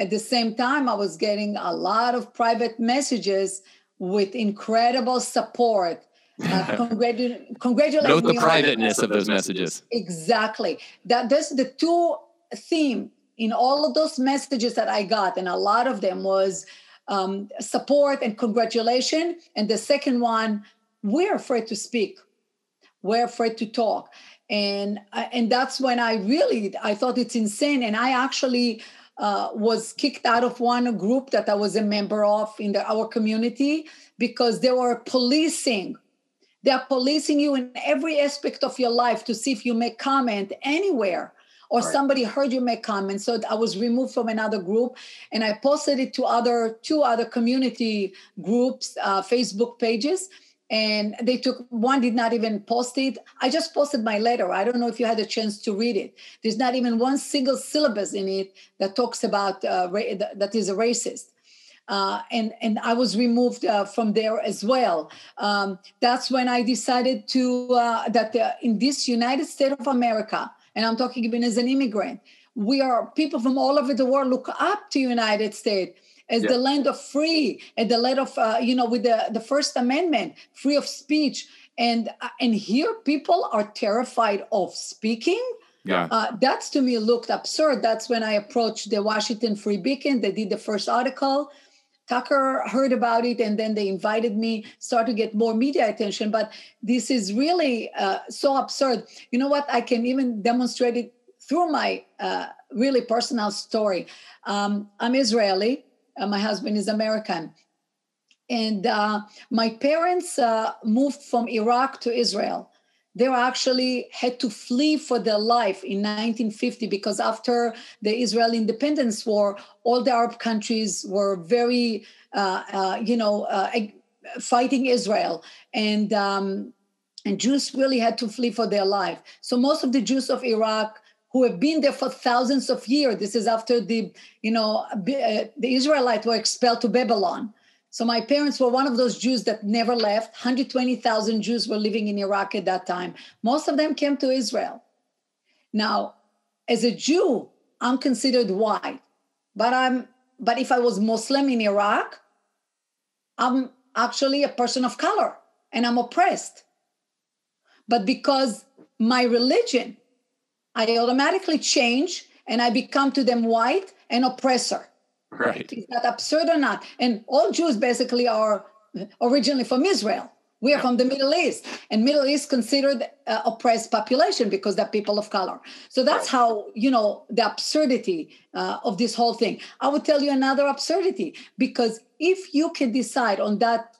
At the same time, I was getting a lot of private messages with incredible support. Uh, congratu- congratulating Note the privateness of those messages. Exactly. That that's the two theme in all of those messages that I got, and a lot of them was um, support and congratulation. And the second one, we're afraid to speak. We're afraid to talk. And uh, and that's when I really I thought it's insane. And I actually uh, was kicked out of one group that I was a member of in the, our community because they were policing. They are policing you in every aspect of your life to see if you make comment anywhere or right. somebody heard you make comments. So I was removed from another group, and I posted it to other two other community groups, uh, Facebook pages and they took one did not even post it. I just posted my letter. I don't know if you had a chance to read it. There's not even one single syllabus in it that talks about uh, ra- that is a racist. Uh, and and I was removed uh, from there as well. Um, that's when I decided to uh, that uh, in this United States of America, and I'm talking even as an immigrant, we are people from all over the world look up to United States as yeah. the land of free and the land of uh, you know with the, the first amendment free of speech. And uh, and here people are terrified of speaking. Yeah. Uh, that's to me looked absurd. That's when i approached the washington free beacon. They did the first article. Tucker heard about it and then they invited me start to get more media attention. But this is really uh, so absurd. You know what? I can even demonstrate it through my uh, really personal story. Um, i'm israeli uh, my husband is American. And uh, my parents uh, moved from Iraq to Israel. They actually had to flee for their life in 1950 because after the Israel Independence War, all the Arab countries were very, uh, uh, you know, uh, fighting Israel. And um, and Jews really had to flee for their life. So most of the Jews of Iraq who have been there for thousands of years. This is after the, you know, uh, the Israelites were expelled to Babylon. So my parents were one of those Jews that never left. 120,000 Jews were living in Iraq at that time. Most of them came to Israel. Now, as a Jew, I'm considered white, but I'm but if I was Muslim in Iraq, I'm actually a person of color and I'm oppressed. But because my religion, I automatically change and I become to them white and oppressor. Right. Is that absurd or not? And all Jews basically are originally from Israel. We are from the Middle East, and Middle East considered uh, oppressed population because they're people of color. So that's how you know the absurdity uh, of this whole thing. I would tell you another absurdity because if you can decide on that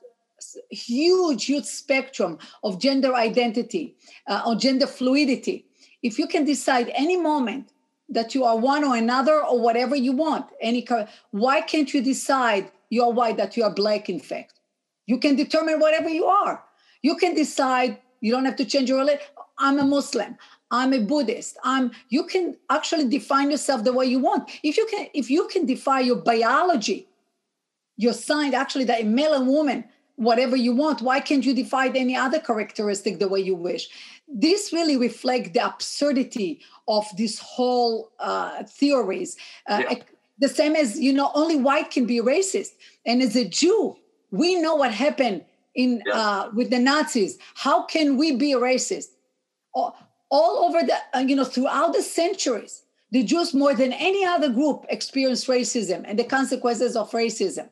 huge, huge spectrum of gender identity, uh, or gender fluidity, if you can decide any moment that you are one or another or whatever you want, any why can't you decide you're white that you are black? In fact you can determine whatever you are. You can decide, you don't have to change your religion. I'm a Muslim. I'm a Buddhist. I'm you can actually define yourself the way you want. If you can, if you can define your biology, your sign, actually that a male and woman, whatever you want, why can't you define any other characteristic the way you wish? This really reflects the absurdity of this whole uh, theories. Uh, yeah. The same as you know, only white can be racist. And as a Jew, we know what happened in yeah. uh, with the Nazis. How can we be racist? All, all over the uh, you know throughout the centuries, the Jews more than any other group experienced racism and the consequences of racism.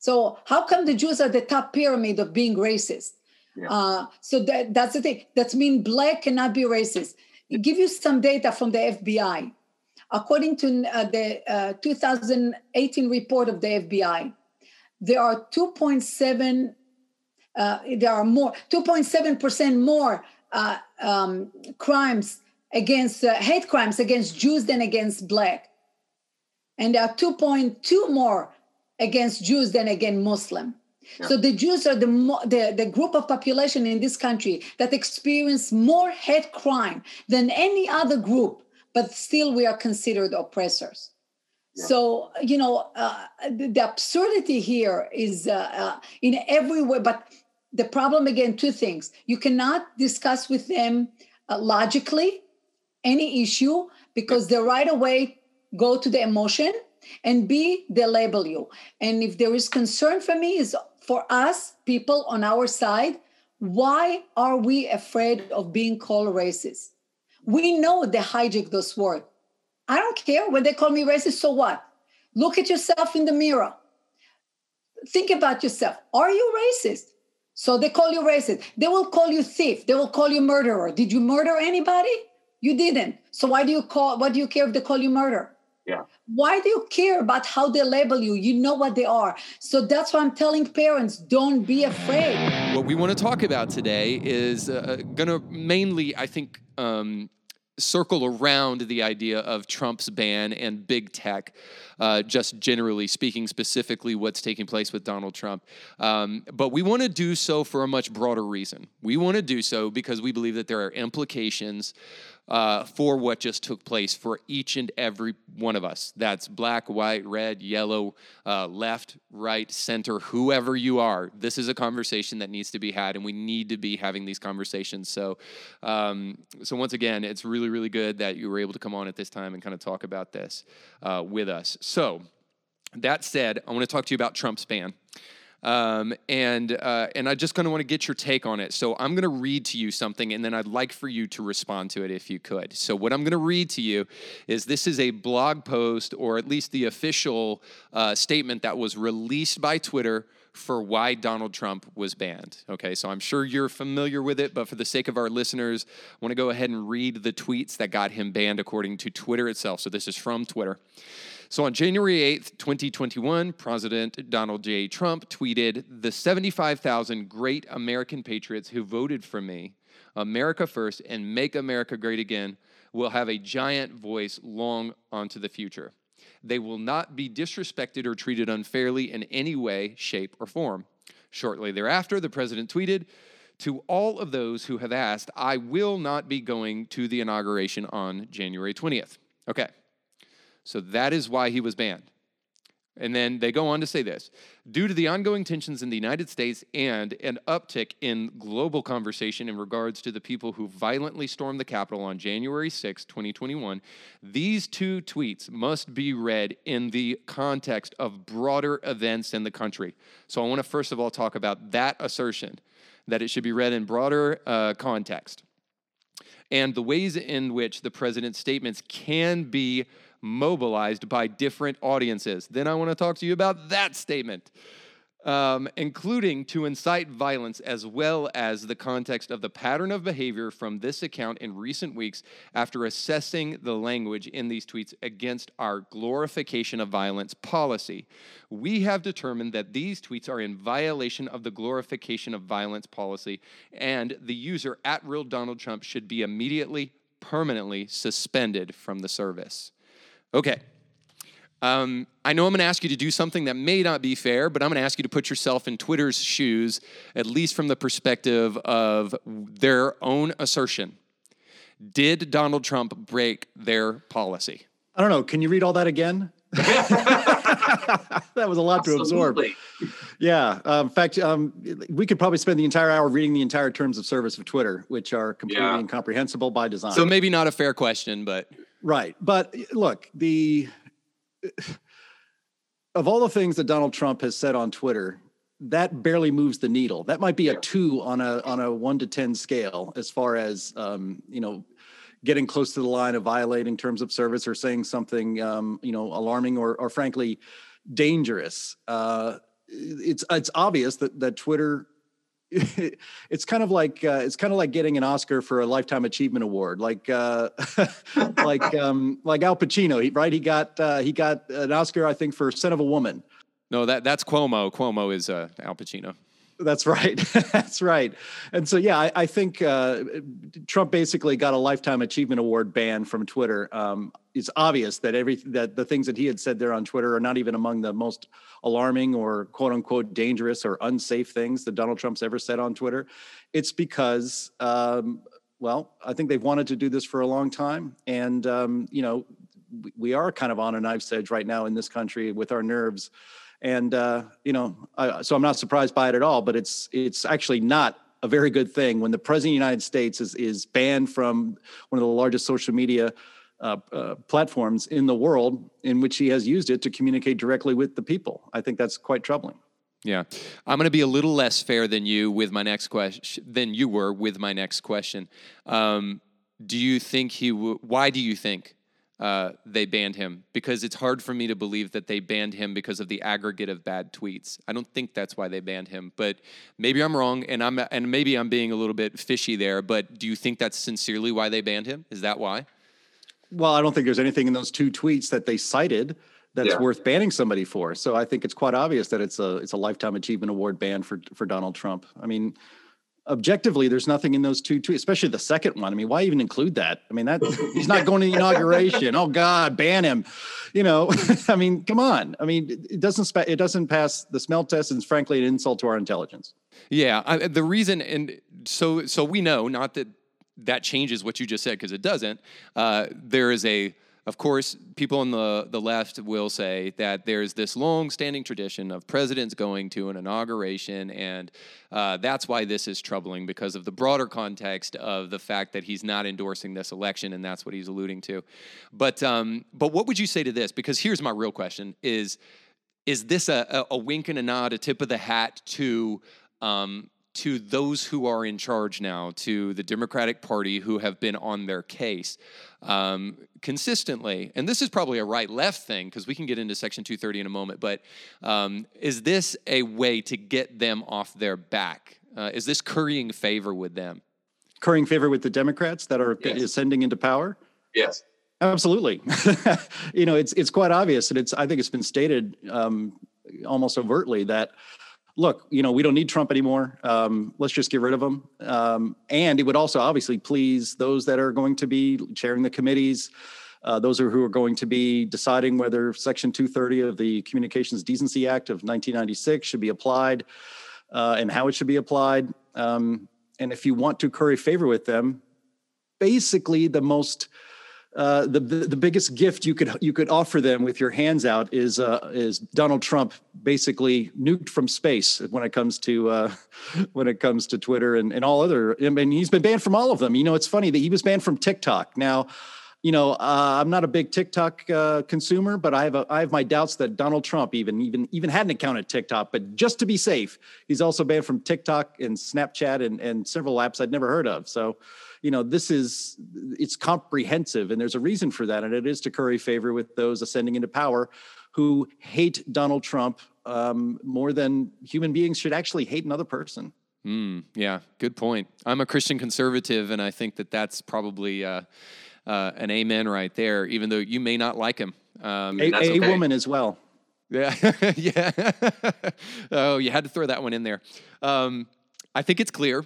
So how come the Jews are the top pyramid of being racist? Yeah. Uh, so that, that's the thing. That means black cannot be racist. I'll give you some data from the FBI. According to uh, the uh, 2018 report of the FBI, there are 2.7 uh, there are more 2.7% more uh, um, crimes against uh, hate crimes against Jews than against black, and there are 2.2 more against Jews than against Muslim. Yeah. So the Jews are the, the the group of population in this country that experience more hate crime than any other group, but still we are considered oppressors. So, you know, uh, the, the, absurdity here is uh, uh, in every way. But the problem, again, two things. You cannot discuss with them uh, logically any issue because they right away go to the emotion and B, they label you. And if there is concern for me, is for us, people on our side, why are we afraid of being called racist? We know they hijack those words I don't care when they call me racist. So what? Look at yourself in the mirror. Think about yourself. Are you racist? So they call you racist. They will call you thief. They will call you murderer. Did you murder anybody? You didn't. So why do you call? What do you care if they call you murder? Yeah. Why do you care about how they label you? You know what they are. So that's why I'm telling parents don't be afraid. What we want to talk about today is uh, going to mainly, I think, um, circle around the idea of Trump's ban and big tech, uh, just generally speaking, specifically what's taking place with Donald Trump. Um, but we want to do so for a much broader reason. We want to do so because we believe that there are implications uh, for what just took place for each and every one of us. That's black, white, red, yellow, uh, left, right, center, whoever you are. This is a conversation that needs to be had, and we need to be having these conversations. So, um, so once again, it's really, really good that you were able to come on at this time and kind of talk about this uh, with us. So, that said, I want to talk to you about Trump's ban. Um, and uh, and I just kind of want to get your take on it. So I'm going to read to you something, and then I'd like for you to respond to it if you could. So what I'm going to read to you is this is a blog post, or at least the official uh, statement that was released by Twitter for why Donald Trump was banned. Okay, so I'm sure you're familiar with it, but for the sake of our listeners, I want to go ahead and read the tweets that got him banned according to Twitter itself. So this is from Twitter. So on January 8th, 2021, President Donald J. Trump tweeted The 75,000 great American patriots who voted for me, America first, and make America great again, will have a giant voice long onto the future. They will not be disrespected or treated unfairly in any way, shape, or form. Shortly thereafter, the president tweeted, to all of those who have asked, I will not be going to the inauguration on January 20th. Okay, so that is why he was banned. And then they go on to say this due to the ongoing tensions in the United States and an uptick in global conversation in regards to the people who violently stormed the Capitol on January 6, 2021, these two tweets must be read in the context of broader events in the country. So I want to first of all talk about that assertion that it should be read in broader uh, context and the ways in which the president's statements can be mobilized by different audiences. Then I want to talk to you about that statement um, including to incite violence, as well as the context of the pattern of behavior from this account in recent weeks after assessing the language in these tweets against our glorification of violence policy. We have determined that these tweets are in violation of the glorification of violence policy, and the user at real Donald Trump should be immediately, permanently suspended from the service. Okay. Um, I know I'm going to ask you to do something that may not be fair, but I'm going to ask you to put yourself in Twitter's shoes, at least from the perspective of their own assertion. Did Donald Trump break their policy? I don't know. Can you read all that again? that was a lot Absolutely. to absorb. Yeah. Um, in fact, um, we could probably spend the entire hour reading the entire terms of service of Twitter, which are completely yeah. incomprehensible by design. So maybe not a fair question, but right. But look, the of all the things that Donald Trump has said on Twitter, that barely moves the needle. That might be a two on a on a one to ten scale as far as um, you know getting close to the line of violating terms of service or saying something um, you know alarming or or frankly dangerous. Uh, it's it's obvious that that Twitter it's kind of like uh, it's kind of like getting an Oscar for a lifetime achievement award, like uh, like um, like Al Pacino, right? He got uh, he got an Oscar, I think, for Scent of a Woman. No, that that's Cuomo. Cuomo is uh, Al Pacino. That's right. That's right. And so, yeah, I, I think uh, Trump basically got a lifetime achievement award ban from Twitter. Um, it's obvious that every that the things that he had said there on Twitter are not even among the most alarming or quote unquote dangerous or unsafe things that Donald Trump's ever said on Twitter. It's because, um, well, I think they've wanted to do this for a long time, and um, you know, we, we are kind of on a knife's edge right now in this country with our nerves and uh, you know, I, so I'm not surprised by it at all. But it's it's actually not a very good thing when the president of the United States is is banned from one of the largest social media uh, uh, platforms in the world, in which he has used it to communicate directly with the people. I think that's quite troubling. Yeah, I'm going to be a little less fair than you with my next question than you were with my next question. Um, do you think he? W- why do you think uh, they banned him because it's hard for me to believe that they banned him because of the aggregate of bad tweets. I don't think that's why they banned him, but maybe I'm wrong, and I'm and maybe I'm being a little bit fishy there. But do you think that's sincerely why they banned him? Is that why? Well, I don't think there's anything in those two tweets that they cited that's yeah. worth banning somebody for. So I think it's quite obvious that it's a it's a lifetime achievement award ban for for Donald Trump. I mean, objectively, there's nothing in those two tweets, especially the second one. I mean, why even include that? I mean, that he's not going to the inauguration. Oh God, ban him. You know, I mean, come on. I mean, it doesn't spa- it doesn't pass the smell test, and it's frankly an insult to our intelligence. Yeah, I, the reason, and so so we know not that that changes what you just said because it doesn't. Uh, there is a of course, people on the, the left will say that there's this long standing tradition of presidents going to an inauguration, and uh, that's why this is troubling because of the broader context of the fact that he's not endorsing this election, and that's what he's alluding to. But, um, but what would you say to this? Because here's my real question is, is this a, a, a wink and a nod, a tip of the hat to um, to those who are in charge now, to the Democratic Party who have been on their case um, consistently. And this is probably a right left thing because we can get into Section 230 in a moment. But um, is this a way to get them off their back? Uh, is this currying favor with them? Currying favor with the Democrats that are yes. ascending into power? Yes. Absolutely. you know, it's it's quite obvious, and it's I think it's been stated um, almost overtly that look, you know, we don't need Trump anymore. Um, let's just get rid of him. Um, and it would also obviously please those that are going to be chairing the committees, uh, those are who are going to be deciding whether Section 230 of the Communications Decency Act of 1996 should be applied uh, and how it should be applied. Um, and if you want to curry favor with them, basically the most uh, the, the, biggest gift you could you could offer them with your hands out is uh, is Donald Trump basically nuked from space when it comes to uh, when it comes to Twitter and, and all other. I mean, he's been banned from all of them. You know, it's funny that he was banned from TikTok. Now, you know, uh, I'm not a big TikTok uh, consumer, but I have a, I have my doubts that Donald Trump even even even had an account at TikTok. But just to be safe, he's also banned from TikTok and Snapchat and and several apps I'd never heard of. So you know this is it's comprehensive and there's a reason for that and it is to curry favor with those ascending into power who hate donald trump um, more than human beings should actually hate another person. Mm, yeah good point. I'm a christian conservative and i think that that's probably uh, uh, an amen right there even though you may not like him. Um, a, a okay. woman as well. Yeah yeah. Oh you had to throw that one in there. Um, i think it's clear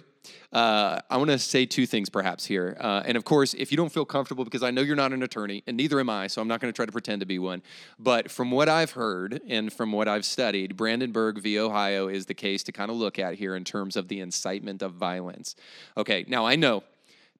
uh, I want to say two things perhaps here. Uh, and of course, if you don't feel comfortable, because I know you're not an attorney, and neither am I, so I'm not going to try to pretend to be one. But from what I've heard and from what I've studied, Brandenburg v. Ohio is the case to kind of look at here in terms of the incitement of violence. Okay, now I know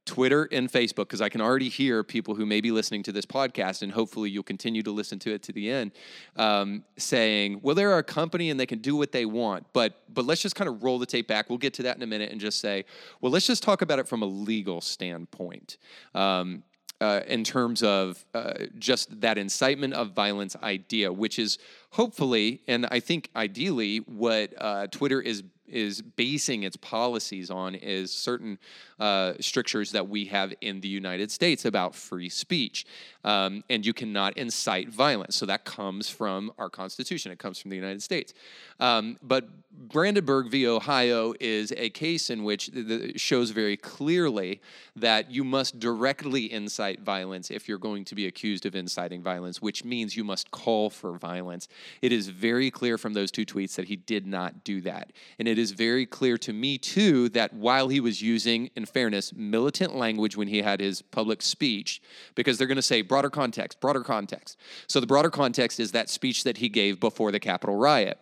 Twitter and Facebook, because I can already hear people who may be listening to this podcast, and hopefully you'll continue to listen to it to the end, um, saying, "Well, they're a company and they can do what they want." But but let's just kind of roll the tape back. We'll get to that in a minute and just say, well, let's just talk about it from a legal standpoint. Um, uh, in terms of uh, just that incitement of violence idea, which is hopefully, and I think ideally, what uh, Twitter is is basing its policies on is certain uh, strictures that we have in the United States about free speech. Um, and you cannot incite violence. So that comes from our Constitution, it comes from the United States. Um, but Brandenburg v. Ohio is a case in which it shows very clearly that you must directly incite violence if you're going to be accused of inciting violence, which means you must call for violence. It is very clear from those two tweets that he did not do that. And it is very clear to me, too, that while he was using, in fairness, militant language when he had his public speech, because they're going to say broader context, broader context. So the broader context is that speech that he gave before the Capitol riot.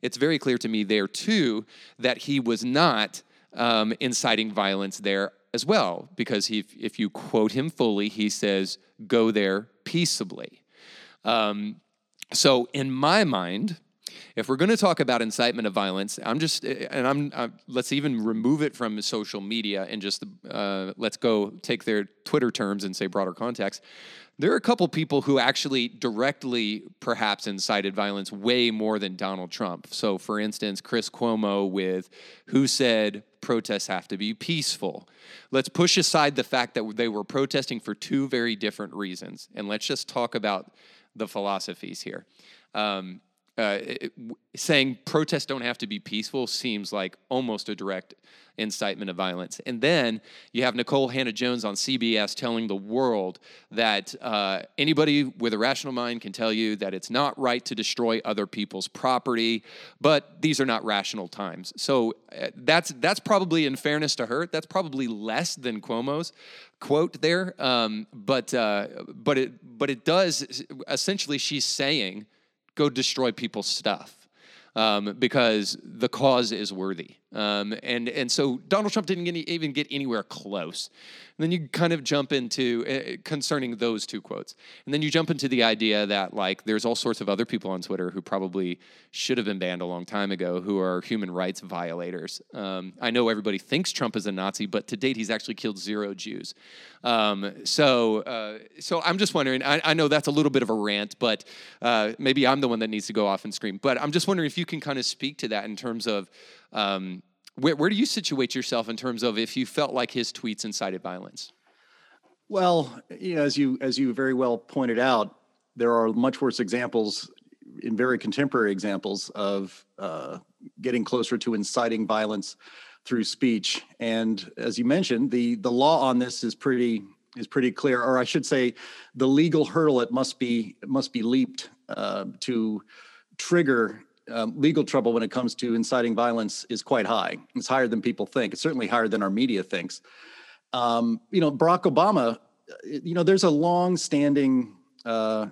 It's very clear to me there, too, that he was not um, inciting violence there as well, because he, if you quote him fully, he says, go there peaceably. Um, so, in my mind, if we're going to talk about incitement of violence, I'm just, and I'm, I'm let's even remove it from social media and just uh, let's go take their Twitter terms and say broader context. There are a couple people who actually directly, perhaps, incited violence way more than Donald Trump. So, for instance, Chris Cuomo with who said protests have to be peaceful. Let's push aside the fact that they were protesting for two very different reasons, and let's just talk about the philosophies here. Um, uh, it, saying protests don't have to be peaceful seems like almost a direct incitement of violence. And then you have Nicole Hannah-Jones on CBS telling the world that uh, anybody with a rational mind can tell you that it's not right to destroy other people's property, but these are not rational times. So uh, that's that's probably, in fairness to her, that's probably less than Cuomo's quote there. Um, but uh, but it but it does essentially she's saying go destroy people's stuff. Um, because the cause is worthy. Um, and, and so Donald Trump didn't get even get anywhere close. And then you kind of jump into uh, concerning those two quotes. And then you jump into the idea that like there's all sorts of other people on Twitter who probably should have been banned a long time ago who are human rights violators. Um, I know everybody thinks Trump is a Nazi, but to date he's actually killed zero Jews. Um, so uh, so I'm just wondering. I, I, know that's a little bit of a rant, but uh, maybe I'm the one that needs to go off and scream. But I'm just wondering if you can kind of speak to that in terms of um, where, where do you situate yourself in terms of if you felt like his tweets incited violence? Well, you know, as you as you very well pointed out, there are much worse examples in very contemporary examples of uh, getting closer to inciting violence through speech. And as you mentioned, the the law on this is pretty is pretty clear, or I should say, the legal hurdle it must be must be leaped uh, to trigger um, legal trouble when it comes to inciting violence is quite high. It's higher than people think. It's certainly higher than our media thinks. Um, you know, Barack Obama. You know, there's a long-standing uh,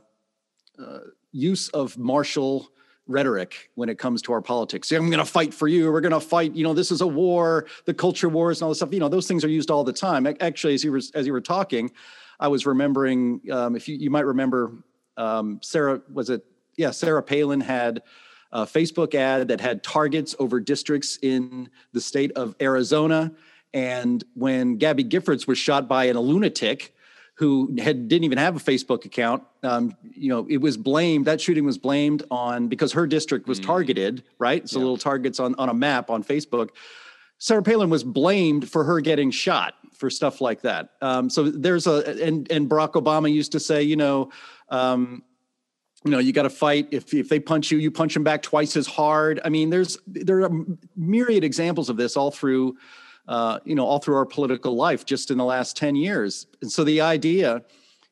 uh, use of martial rhetoric when it comes to our politics. I'm going to fight for you. We're going to fight. You know, this is a war. The culture wars and all this stuff. You know, those things are used all the time. Actually, as you were as you were talking, I was remembering um, if you, you might remember um, Sarah was it yeah Sarah Palin had a Facebook ad that had targets over districts in the state of Arizona, and when Gabby Giffords was shot by an, a lunatic who had didn't even have a Facebook account. Um, you know, it was blamed. That shooting was blamed on because her district was mm. targeted, right? So yeah. little targets on on a map on Facebook. Sarah Palin was blamed for her getting shot for stuff like that. Um, so there's a and and Barack Obama used to say, you know. Um, you know, you got to fight. If if they punch you, you punch them back twice as hard. I mean, there's there are myriad examples of this all through uh, you know, all through our political life just in the last 10 years. And so the idea,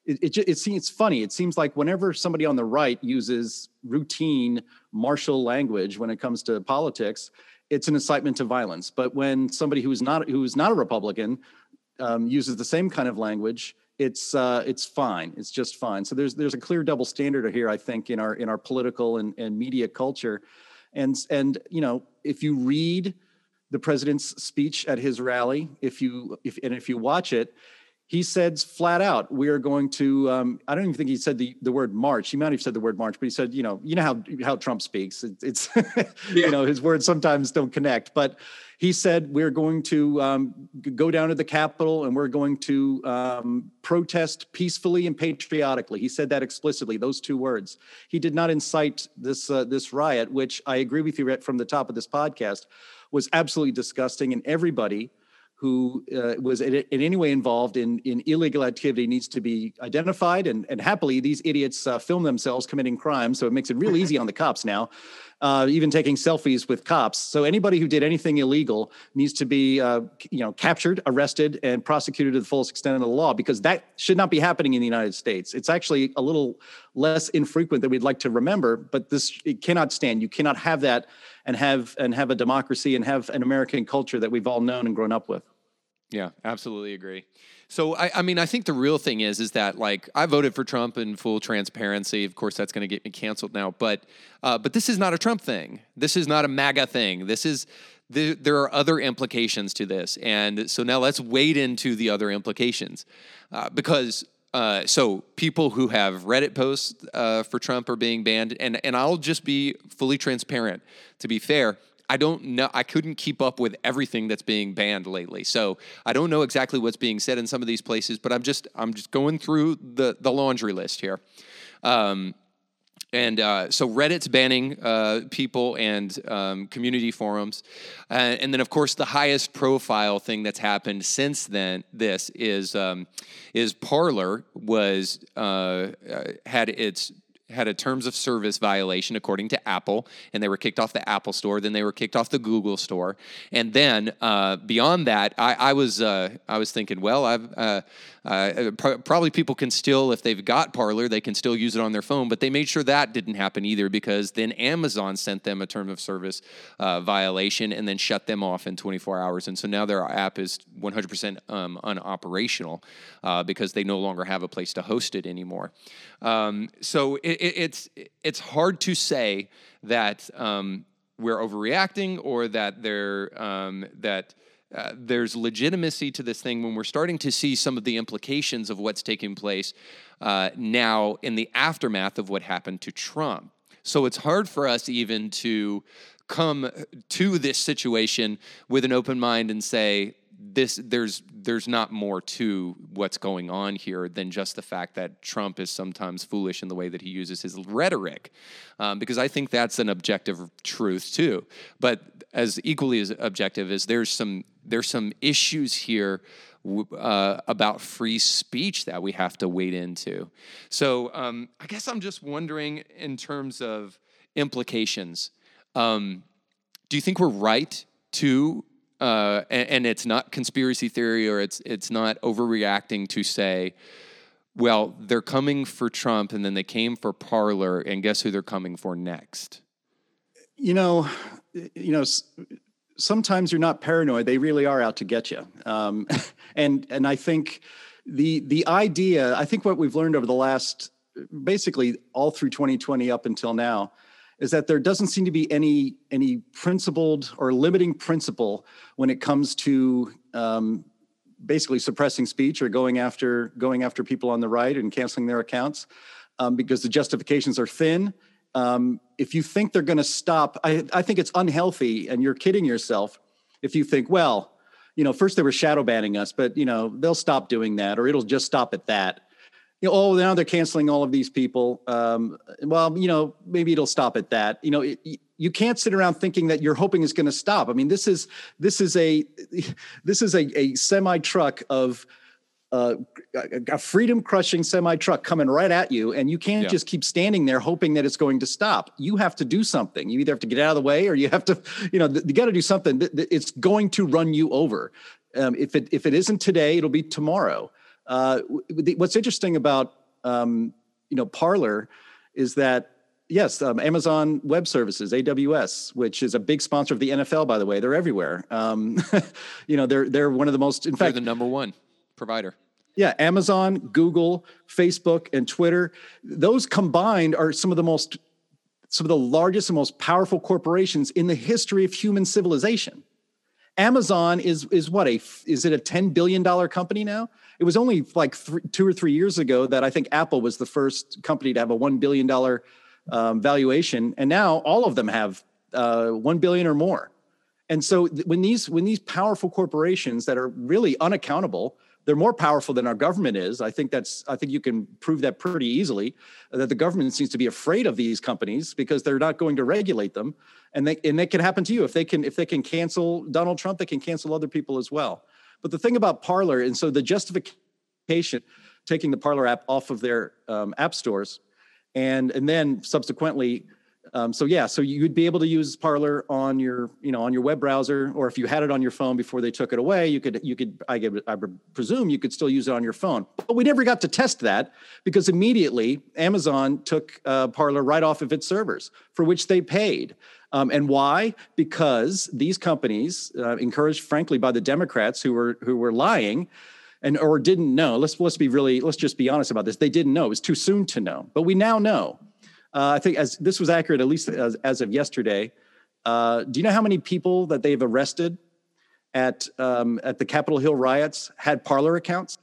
it, it, it seems it's funny. It seems like whenever somebody on the right uses routine martial language when it comes to politics, it's an incitement to violence. But when somebody who's not who's not a Republican um, uses the same kind of language, it's uh, it's fine. It's just fine. So there's there's a clear double standard here, I think, in our in our political and, and media culture, and and you know if you read the president's speech at his rally. If you if and if you watch it, he says flat out, "We are going to." Um, I don't even think he said the, the word march. He might have said the word march, but he said, "You know, you know how how Trump speaks. It, it's yeah. you know his words sometimes don't connect." But he said, "We're going to um, go down to the Capitol and we're going to um, protest peacefully and patriotically." He said that explicitly. Those two words. He did not incite this uh, this riot, which I agree with you from the top of this podcast was absolutely disgusting, and everybody who uh, was in, in, any way involved in, in illegal activity needs to be identified. And, and happily, these idiots uh, film themselves committing crimes, so it makes it real easy on the cops now, uh, even taking selfies with cops. So anybody who did anything illegal needs to be, uh, you know, captured, arrested, and prosecuted to the fullest extent of the law, because that should not be happening in the United States. It's actually a little less infrequent than we'd like to remember, but this it cannot stand. You cannot have that and have and have a democracy and have an American culture that we've all known and grown up with. Yeah, absolutely agree. So I, I mean, I think the real thing is, is that like I voted for Trump in full transparency. Of course, that's going to get me canceled now. But, uh, but this is not a Trump thing. This is not a MAGA thing. This is there, there are other implications to this, and so now let's wade into the other implications, uh, because uh, so people who have Reddit posts uh, for Trump are being banned, and and I'll just be fully transparent. To be fair, I don't know. I couldn't keep up with everything that's being banned lately, so I don't know exactly what's being said in some of these places. But I'm just I'm just going through the the laundry list here. Um, and uh, so Reddit's banning uh, people and um, community forums, uh, and then of course the highest profile thing that's happened since then this is um, is Parler was uh, uh, had its had a terms of service violation according to Apple, and they were kicked off the Apple Store. Then they were kicked off the Google Store, and then uh, beyond that, I, I was uh, I was thinking, well, I've uh, uh pr- probably people can still, if they've got Parler, they can still use it on their phone. But they made sure that didn't happen either, because then Amazon sent them a term of service uh, violation and then shut them off in 24 hours, and so now their app is 100% um, unoperational uh, because they no longer have a place to host it anymore. Um, so it, it, it's it's hard to say that um, we're overreacting or that there um, that. Uh, there's legitimacy to this thing when we're starting to see some of the implications of what's taking place uh, now in the aftermath of what happened to Trump. So it's hard for us even to come to this situation with an open mind and say, this there's there's not more to what's going on here than just the fact that Trump is sometimes foolish in the way that he uses his rhetoric, um, because I think that's an objective truth too. But as equally as objective is there's some there's some issues here uh, about free speech that we have to wade into. So um, I guess I'm just wondering in terms of implications. Um, do you think we're right to uh, and, and, it's not conspiracy theory or it's it's not overreacting to say, well, they're coming for Trump and then they came for Parler, and guess who they're coming for next? You know, you know. Sometimes you're not paranoid; they really are out to get you. Um, and and I think the the idea, I think what we've learned over the last, basically all through 2020 up until now, is that there doesn't seem to be any any principled or limiting principle when it comes to um, basically suppressing speech or going after going after people on the right and canceling their accounts um, because the justifications are thin. Um, if you think they're going to stop, I, I think it's unhealthy, and you're kidding yourself if you think, well, you know, first they were shadow banning us, but you know they'll stop doing that, or it'll just stop at that. You know, oh, now they're canceling all of these people. Um, well, you know, maybe it'll stop at that. You know, it, you can't sit around thinking that you're hoping it's going to stop. I mean, this is this is a this is a, a semi truck of uh, a freedom crushing semi truck coming right at you, and you can't yeah. just keep standing there hoping that it's going to stop. You have to do something. You either have to get out of the way, or you have to, you know, you got to do something. It's going to run you over. Um, if it if it isn't today, it'll be tomorrow. Uh, what's interesting about um, you know Parler is that yes, um, Amazon Web Services, AWS, which is a big sponsor of the NFL, by the way. They're everywhere. Um, you know, they're they're one of the most. In they're fact, the number one provider. Yeah, Amazon, Google, Facebook, and Twitter. Those combined are some of the most, some of the largest and most powerful corporations in the history of human civilization. Amazon is is what a is it a ten billion dollar company now? It was only like two or three years ago that I think Apple was the first company to have a one billion dollar um, valuation, and now all of them have uh, one billion or more. And so th- when these when these powerful corporations that are really unaccountable, they're more powerful than our government is. I think that's I think you can prove that pretty easily that the government seems to be afraid of these companies because they're not going to regulate them, and they and that can happen to you if they can if they can cancel Donald Trump, they can cancel other people as well. But the thing about Parler, and so the justification taking the Parler app off of their um, app stores and and then subsequently um, so yeah so you'd be able to use parler on your you know on your web browser or if you had it on your phone before they took it away you could you could i, I presume you could still use it on your phone but we never got to test that because immediately amazon took uh, parler right off of its servers for which they paid um, and why because these companies uh, encouraged frankly by the democrats who were who were lying and or didn't know. Let's let's be really let's just be honest about this. They didn't know. It was too soon to know, but we now know. Uh, I think as this was accurate, at least as, as of yesterday. Uh, do you know how many people that they've arrested at um, at the Capitol Hill riots had Parler accounts?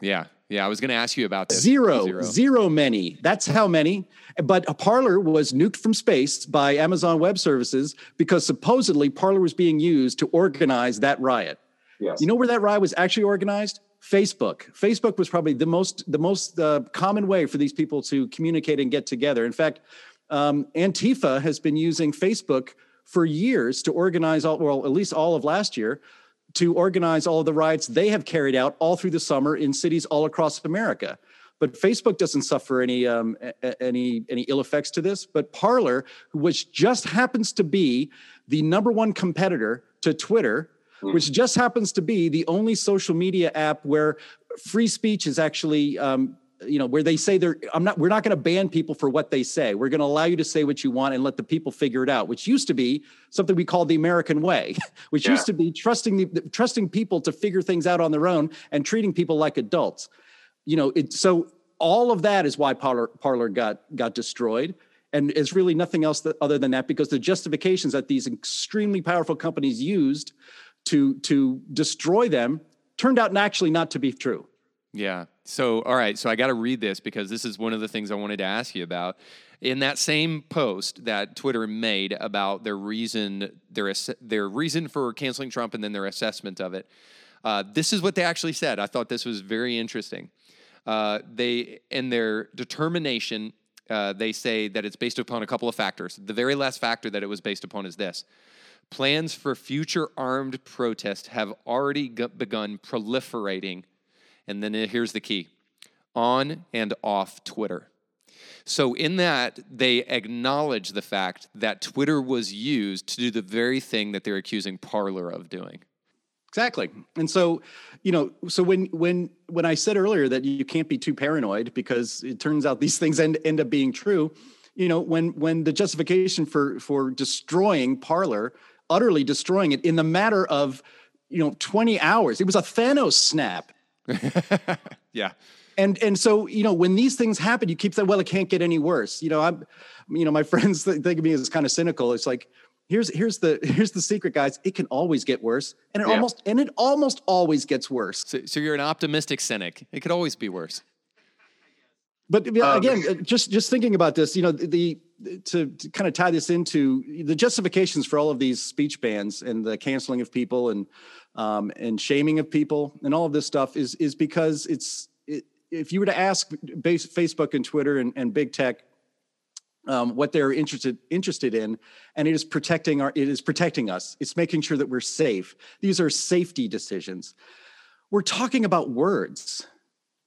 Yeah, yeah. I was going to ask you about this. Zero, zero, zero many. That's how many. But a Parler was nuked from space by Amazon Web Services because supposedly Parler was being used to organize that riot. Yes. You know where that riot was actually organized? Facebook. Facebook was probably the most the most uh, common way for these people to communicate and get together. In fact, um, Antifa has been using Facebook for years to organize all well at least all of last year to organize all of the riots they have carried out all through the summer in cities all across America. But Facebook doesn't suffer any um, any any ill effects to this. But Parler, which just happens to be the number one competitor to Twitter, mm. which just happens to be the only social media app where free speech is actually um, you know where they say they're i'm not we're not going to ban people for what they say we're going to allow you to say what you want and let the people figure it out which used to be something we called the american way which yeah. used to be trusting the, trusting people to figure things out on their own and treating people like adults you know it so all of that is why parler, parler got got destroyed and it's really nothing else that, other than that because the justifications that these extremely powerful companies used to to destroy them turned out actually not to be true. Yeah. So, all right. So I got to read this because this is one of the things I wanted to ask you about. In that same post that Twitter made about their reason, their their reason for canceling Trump, and then their assessment of it, uh, this is what they actually said. I thought this was very interesting. Uh, they, in their determination, uh, they say that it's based upon a couple of factors. The very last factor that it was based upon is this: Plans for future armed protest have already begun proliferating. And then uh, here's the key on and off Twitter. So, in that, they acknowledge the fact that Twitter was used to do the very thing that they're accusing Parler of doing. Exactly. And so, you know, so when when when I said earlier that you can't be too paranoid because it turns out these things end, end up being true, you know, when when the justification for for destroying Parler utterly destroying it in the matter of you know 20 hours. It was a Thanos snap. yeah. And and so you know when these things happen, you keep saying, well, it can't get any worse. You know, I'm, you know, my friends think of me as kind of cynical. It's like, here's here's the here's the secret, guys. It can always get worse, and it Yeah. almost and it almost always gets worse. So, so you're an optimistic cynic. It could always be worse. But Um, again, uh, just just thinking about this, you know, the, the to, to kind of tie this into the justifications for all of these speech bans and the canceling of people and um, and shaming of people and all of this stuff is is because it's it, if you were to ask base, Facebook and Twitter and, and big tech um, what they're interested interested in, and it is protecting our it is protecting us. It's making sure that we're safe. These are safety decisions. We're talking about words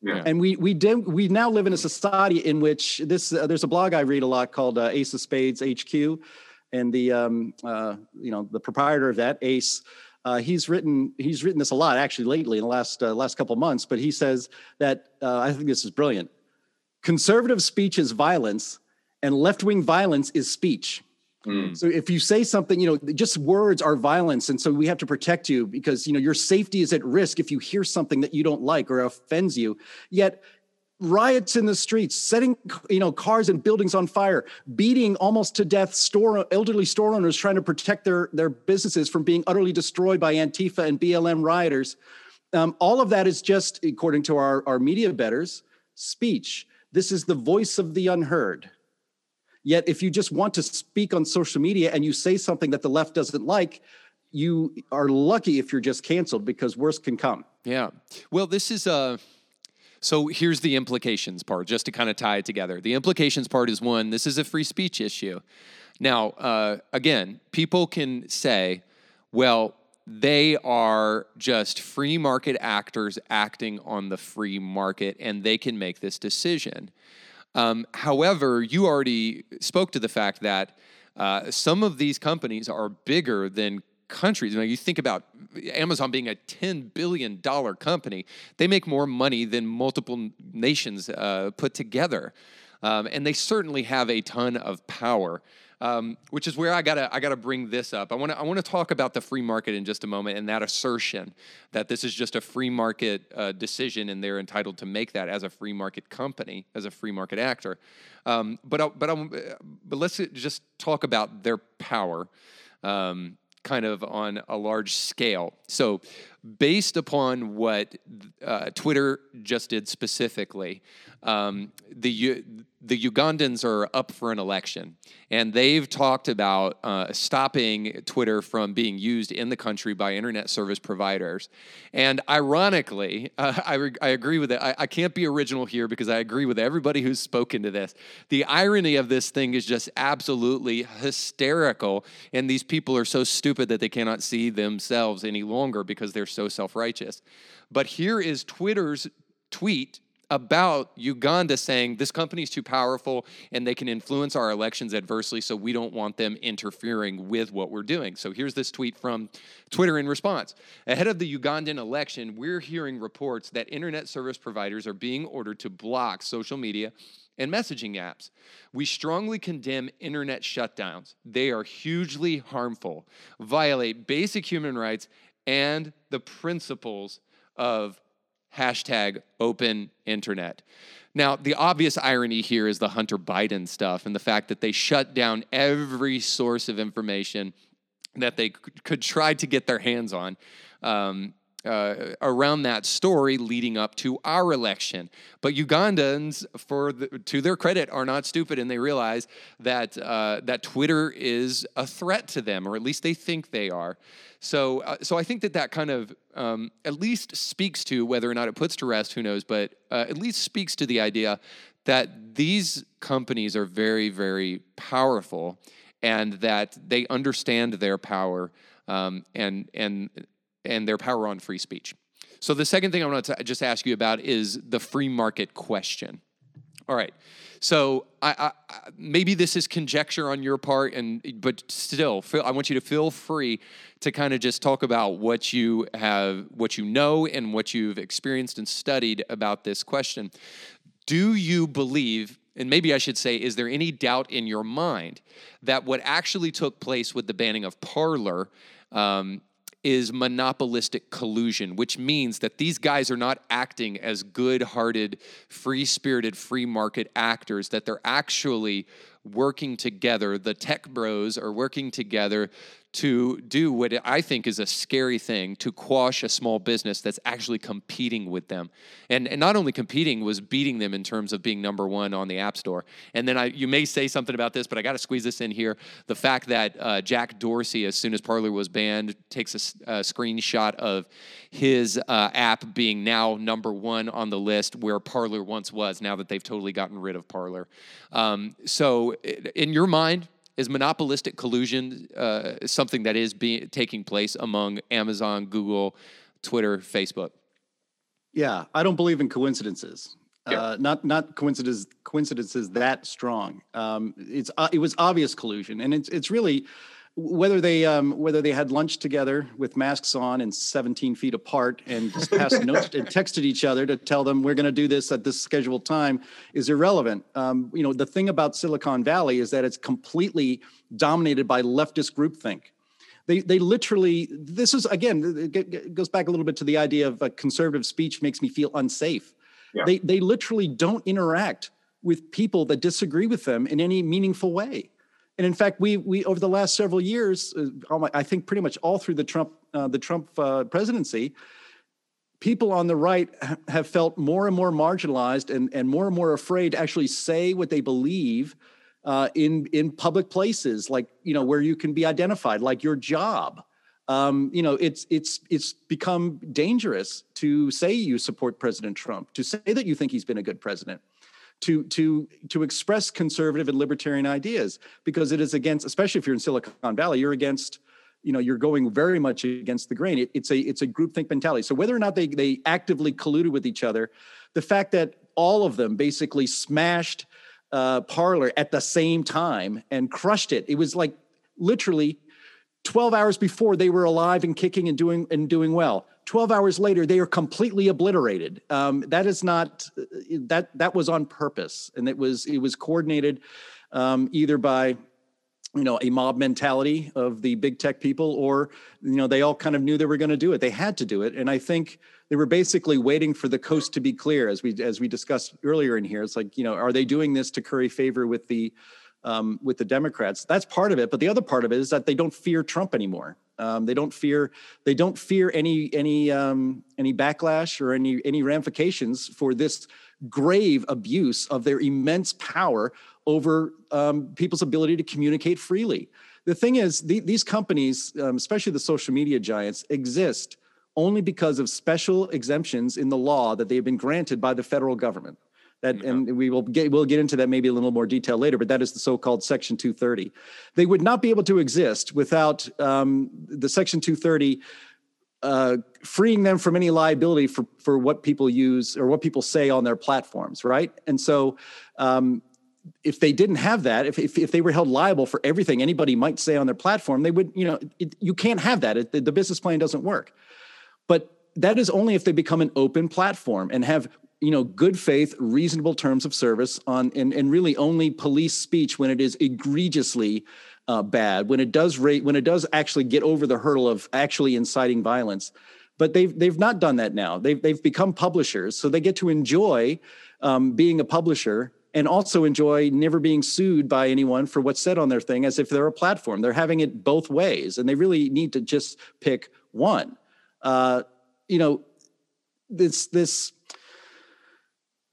Yeah. and we we did we now live in a society in which this uh, there's a blog I read a lot called uh, Ace of Spades HQ, and the um, uh, you know the proprietor of that Ace. Uh, he's written he's written this a lot actually lately in the last uh, last couple months, but he says that uh, I think this is brilliant. Conservative speech is violence, and left wing violence is speech. Mm. So if you say something, you know, just words are violence, and so we have to protect you because you know your safety is at risk if you hear something that you don't like or offends you. Yet riots in the streets, setting you know cars and buildings on fire, beating almost to death store elderly store owners trying to protect their their businesses from being utterly destroyed by Antifa and BLM rioters. Um, all of that is just, according to our, our media betters, speech. This is the voice of the unheard. Yet, if you just want to speak on social media and you say something that the left doesn't like, you are lucky if you're just canceled because worse can come. Yeah. Well, this is uh so here's the implications part, just to kind of tie it together. The implications part is one, this is a free speech issue. Now, uh, again, people can say, well, they are just free market actors acting on the free market, and they can make this decision. Um, however, you already spoke to the fact that uh, some of these companies are bigger than countries. You, you think about Amazon being a $10 billion company, they make more money than multiple nations uh, put together. Um, and they certainly have a ton of power. Um, which is where I gotta I gotta bring this up. I want to I want to talk about the free market in just a moment and that assertion that this is just a free market uh, decision and they're entitled to make that as a free market company, as a free market actor. Um, but I, but I, but let's just talk about their power, um, kind of on a large scale. So, based upon what uh, Twitter just did specifically, um, the the Ugandans are up for an election, and they've talked about uh, stopping Twitter from being used in the country by internet service providers. And ironically, uh, I, re- I agree with it. I, I can't be original here because I agree with everybody who's spoken to this. The irony of this thing is just absolutely hysterical, and these people are so stupid that they cannot see themselves any longer because they're so self righteous. But here is Twitter's tweet about Uganda saying this company is too powerful and they can influence our elections adversely, so we don't want them interfering with what we're doing. So here's this tweet from Twitter in response. Ahead of the Ugandan election, we're hearing reports that internet service providers are being ordered to block social media and messaging apps. We strongly condemn internet shutdowns. They are hugely harmful, violate basic human rights and the principles of hashtag open internet. Now, the obvious irony here is the Hunter Biden stuff and the fact that they shut down every source of information that they could, try to get their hands on. Um, uh, around that story leading up to our election. But Ugandans, for the, to their credit, are not stupid, and they realize that uh, that Twitter is a threat to them, or at least they think they are. So, uh, so I think that that kind of um, at least speaks to whether or not it puts to rest, who knows, but uh, at least speaks to the idea that these companies are very, very powerful, and that they understand their power, um, and and and their power on free speech. So the second thing I want to just ask you about is the free market question. All right. So I, I, maybe this is conjecture on your part, and but still, feel, I want you to feel free to kind of just talk about what you have, what you know, and what you've experienced and studied about this question. Do you believe, and maybe I should say, is there any doubt in your mind that what actually took place with the banning of Parler um, is monopolistic collusion, which means that these guys are not acting as good hearted, free spirited, free market actors, that they're actually working together. The tech bros are working together to do what I think is a scary thing to quash a small business that's actually competing with them. And, and not only competing, was beating them in terms of being number one on the App Store. And then I, you may say something about this, but I got to squeeze this in here. The fact that uh, Jack Dorsey, as soon as Parler was banned, takes a, a screenshot of his uh, app being now number one on the list where Parler once was, now that they've totally gotten rid of Parler. Um, so, in your mind, is monopolistic collusion uh, something that is being taking place among Amazon, Google, Twitter, Facebook? Yeah, I don't believe in coincidences. Yeah. Uh, not not coincidences coincidences that strong. Um, it's uh, it was obvious collusion, and it's it's really whether they um, whether they had lunch together with masks on and 17 feet apart and just passed notes and texted each other to tell them we're going to do this at this scheduled time is irrelevant. Um, you know, the thing about Silicon Valley is that it's completely dominated by leftist groupthink. They they literally this is again it goes back a little bit to the idea of a conservative speech makes me feel unsafe. Yeah. They they literally don't interact with people that disagree with them in any meaningful way. And in fact, we we over the last several years, uh, I think pretty much all through the Trump uh, the Trump uh, presidency, people on the right have felt more and more marginalized and and more and more afraid to actually say what they believe uh, in in public places, like you know where you can be identified, like your job. Um, you know, it's it's it's become dangerous to say you support President Trump, to say that you think he's been a good president to to to express conservative and libertarian ideas because it is against especially if you're in silicon valley you're against you know you're going very much against the grain. It, it's a it's a groupthink mentality. So whether or not they they actively colluded with each other the fact that all of them basically smashed uh, Parler at the same time and crushed it it was like literally 12 hours before they were alive and kicking and doing and doing well 12 hours later they are completely obliterated um, that is not that that was on purpose and it was it was coordinated um, either by you know a mob mentality of the big tech people or you know they all kind of knew they were going to do it they had to do it and i think they were basically waiting for the coast to be clear as we as we discussed earlier in here it's like you know are they doing this to curry favor with the um, with the Democrats. That's part of it, but the other part of it is that they don't fear Trump anymore. Um, they don't fear they don't fear any any um, any backlash or any any ramifications for this grave abuse of their immense power over um, people's ability to communicate freely. The thing is, the, these companies, um, especially the social media giants, exist only because of special exemptions in the law that they have been granted by the federal government. That, and we will get we'll get into that maybe a little more detail later. But that is the so-called Section 230. They would not be able to exist without um, the Section 230 uh, freeing them from any liability for for what people use or what people say on their platforms, right? And so. Um, if they didn't have that, if, if, if, they were held liable for everything anybody might say on their platform, they would, you know, it, you can't have that. It, the, the business plan doesn't work. But that is only if they become an open platform and have you know good faith reasonable terms of service on and, and really only police speech when it is egregiously uh, bad when it does rate when it does actually get over the hurdle of actually inciting violence. But they've they've not done that now. They've they've become publishers so they get to enjoy um, being a publisher and also enjoy never being sued by anyone for what's said on their thing as if they're a platform. They're having it both ways and they really need to just pick one. Uh, you know this this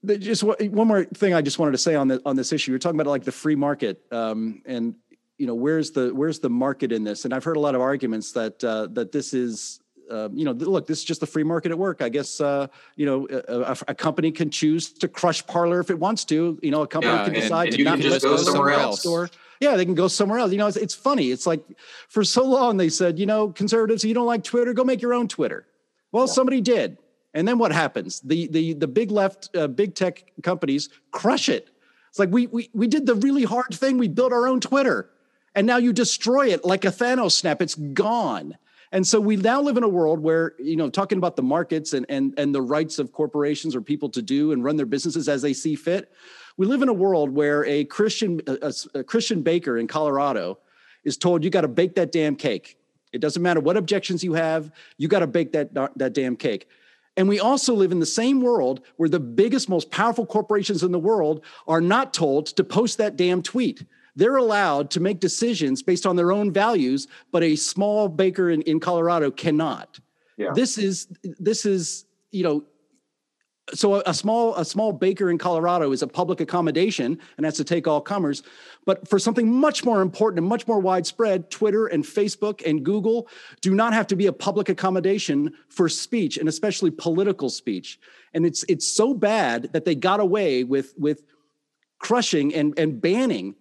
just one more thing I just wanted to say on the on this issue. You're talking about like the free market, um, and you know where's the where's the market in this? And I've heard a lot of arguments that uh, that this is. Uh, you know, look, this is just the free market at work. I guess uh, you know a, a, company can choose to crush Parler if it wants to. You know, a company yeah, can decide and, and to not let go somewhere else. Store. Yeah, they can go somewhere else. You know, it's, it's funny. It's like for so long they said, you know, conservatives, you don't like Twitter, go make your own Twitter. Well, yeah. somebody did and then what happens? The the the big left, uh, big tech companies crush it. It's like we we we did the really hard thing. We built our own Twitter, and now you destroy it like a Thanos snap. It's gone. And so we now live in a world where you know talking about the markets and and and the rights of corporations or people to do and run their businesses as they see fit. We live in a world where a Christian a, a Christian baker in Colorado is told you got to bake that damn cake It doesn't matter what objections you have, you got to bake that, that damn cake. And we also live in the same world where the biggest, most powerful corporations in the world are not told to post that damn tweet. They're allowed to make decisions based on their own values, but a small baker in, in Colorado cannot. Yeah. This is this is you know so a, a, small a small baker in Colorado is a public accommodation and has to take all comers. But for something much more important and much more widespread, Twitter and Facebook and Google do not have to be a public accommodation for speech and especially political speech. And it's it's so bad that they got away with with crushing and and banning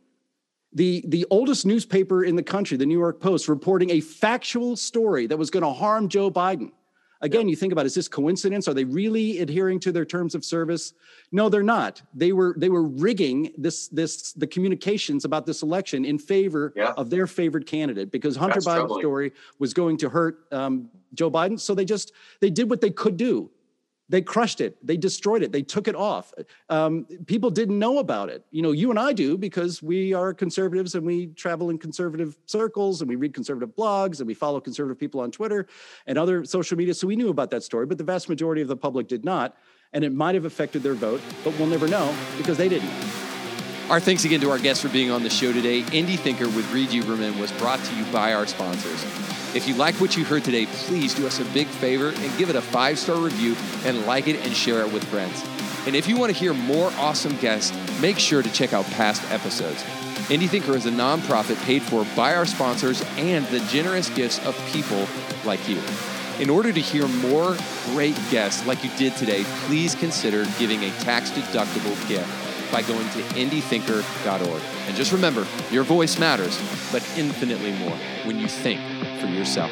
the the oldest newspaper in the country, the New York Post, reporting a factual story that was going to harm Joe Biden Again, you think about is this coincidence? Are they really adhering to their terms of service? No, they're not. They were they were rigging this this the communications about this election in favor yeah. of their favored candidate because Hunter That's Biden's troubling. story was going to hurt um, Joe Biden. So they just they did what they could do they crushed it. They destroyed it. They took it off. Um, people didn't know about it. You know you and i do because we are conservatives and we travel in conservative circles and we read conservative blogs and we follow conservative people on twitter and other social media. So we knew about that story but the vast majority of the public did not. And it might have affected their vote but we'll never know because they didn't. Our thanks again to our guests for being on the show today. Indie Thinker with Reed Uberman was brought to you by our sponsors. If you like what you heard today, please do us a big favor and give it a five star review and like it and share it with friends. And if you want to hear more awesome guests, make sure to check out past episodes. Indie Thinker is a nonprofit paid for by our sponsors and the generous gifts of people like you. In order to hear more great guests like you did today, please consider giving a tax deductible gift by going to indiethinker.org. And just remember, your voice matters, but infinitely more when you think for yourself.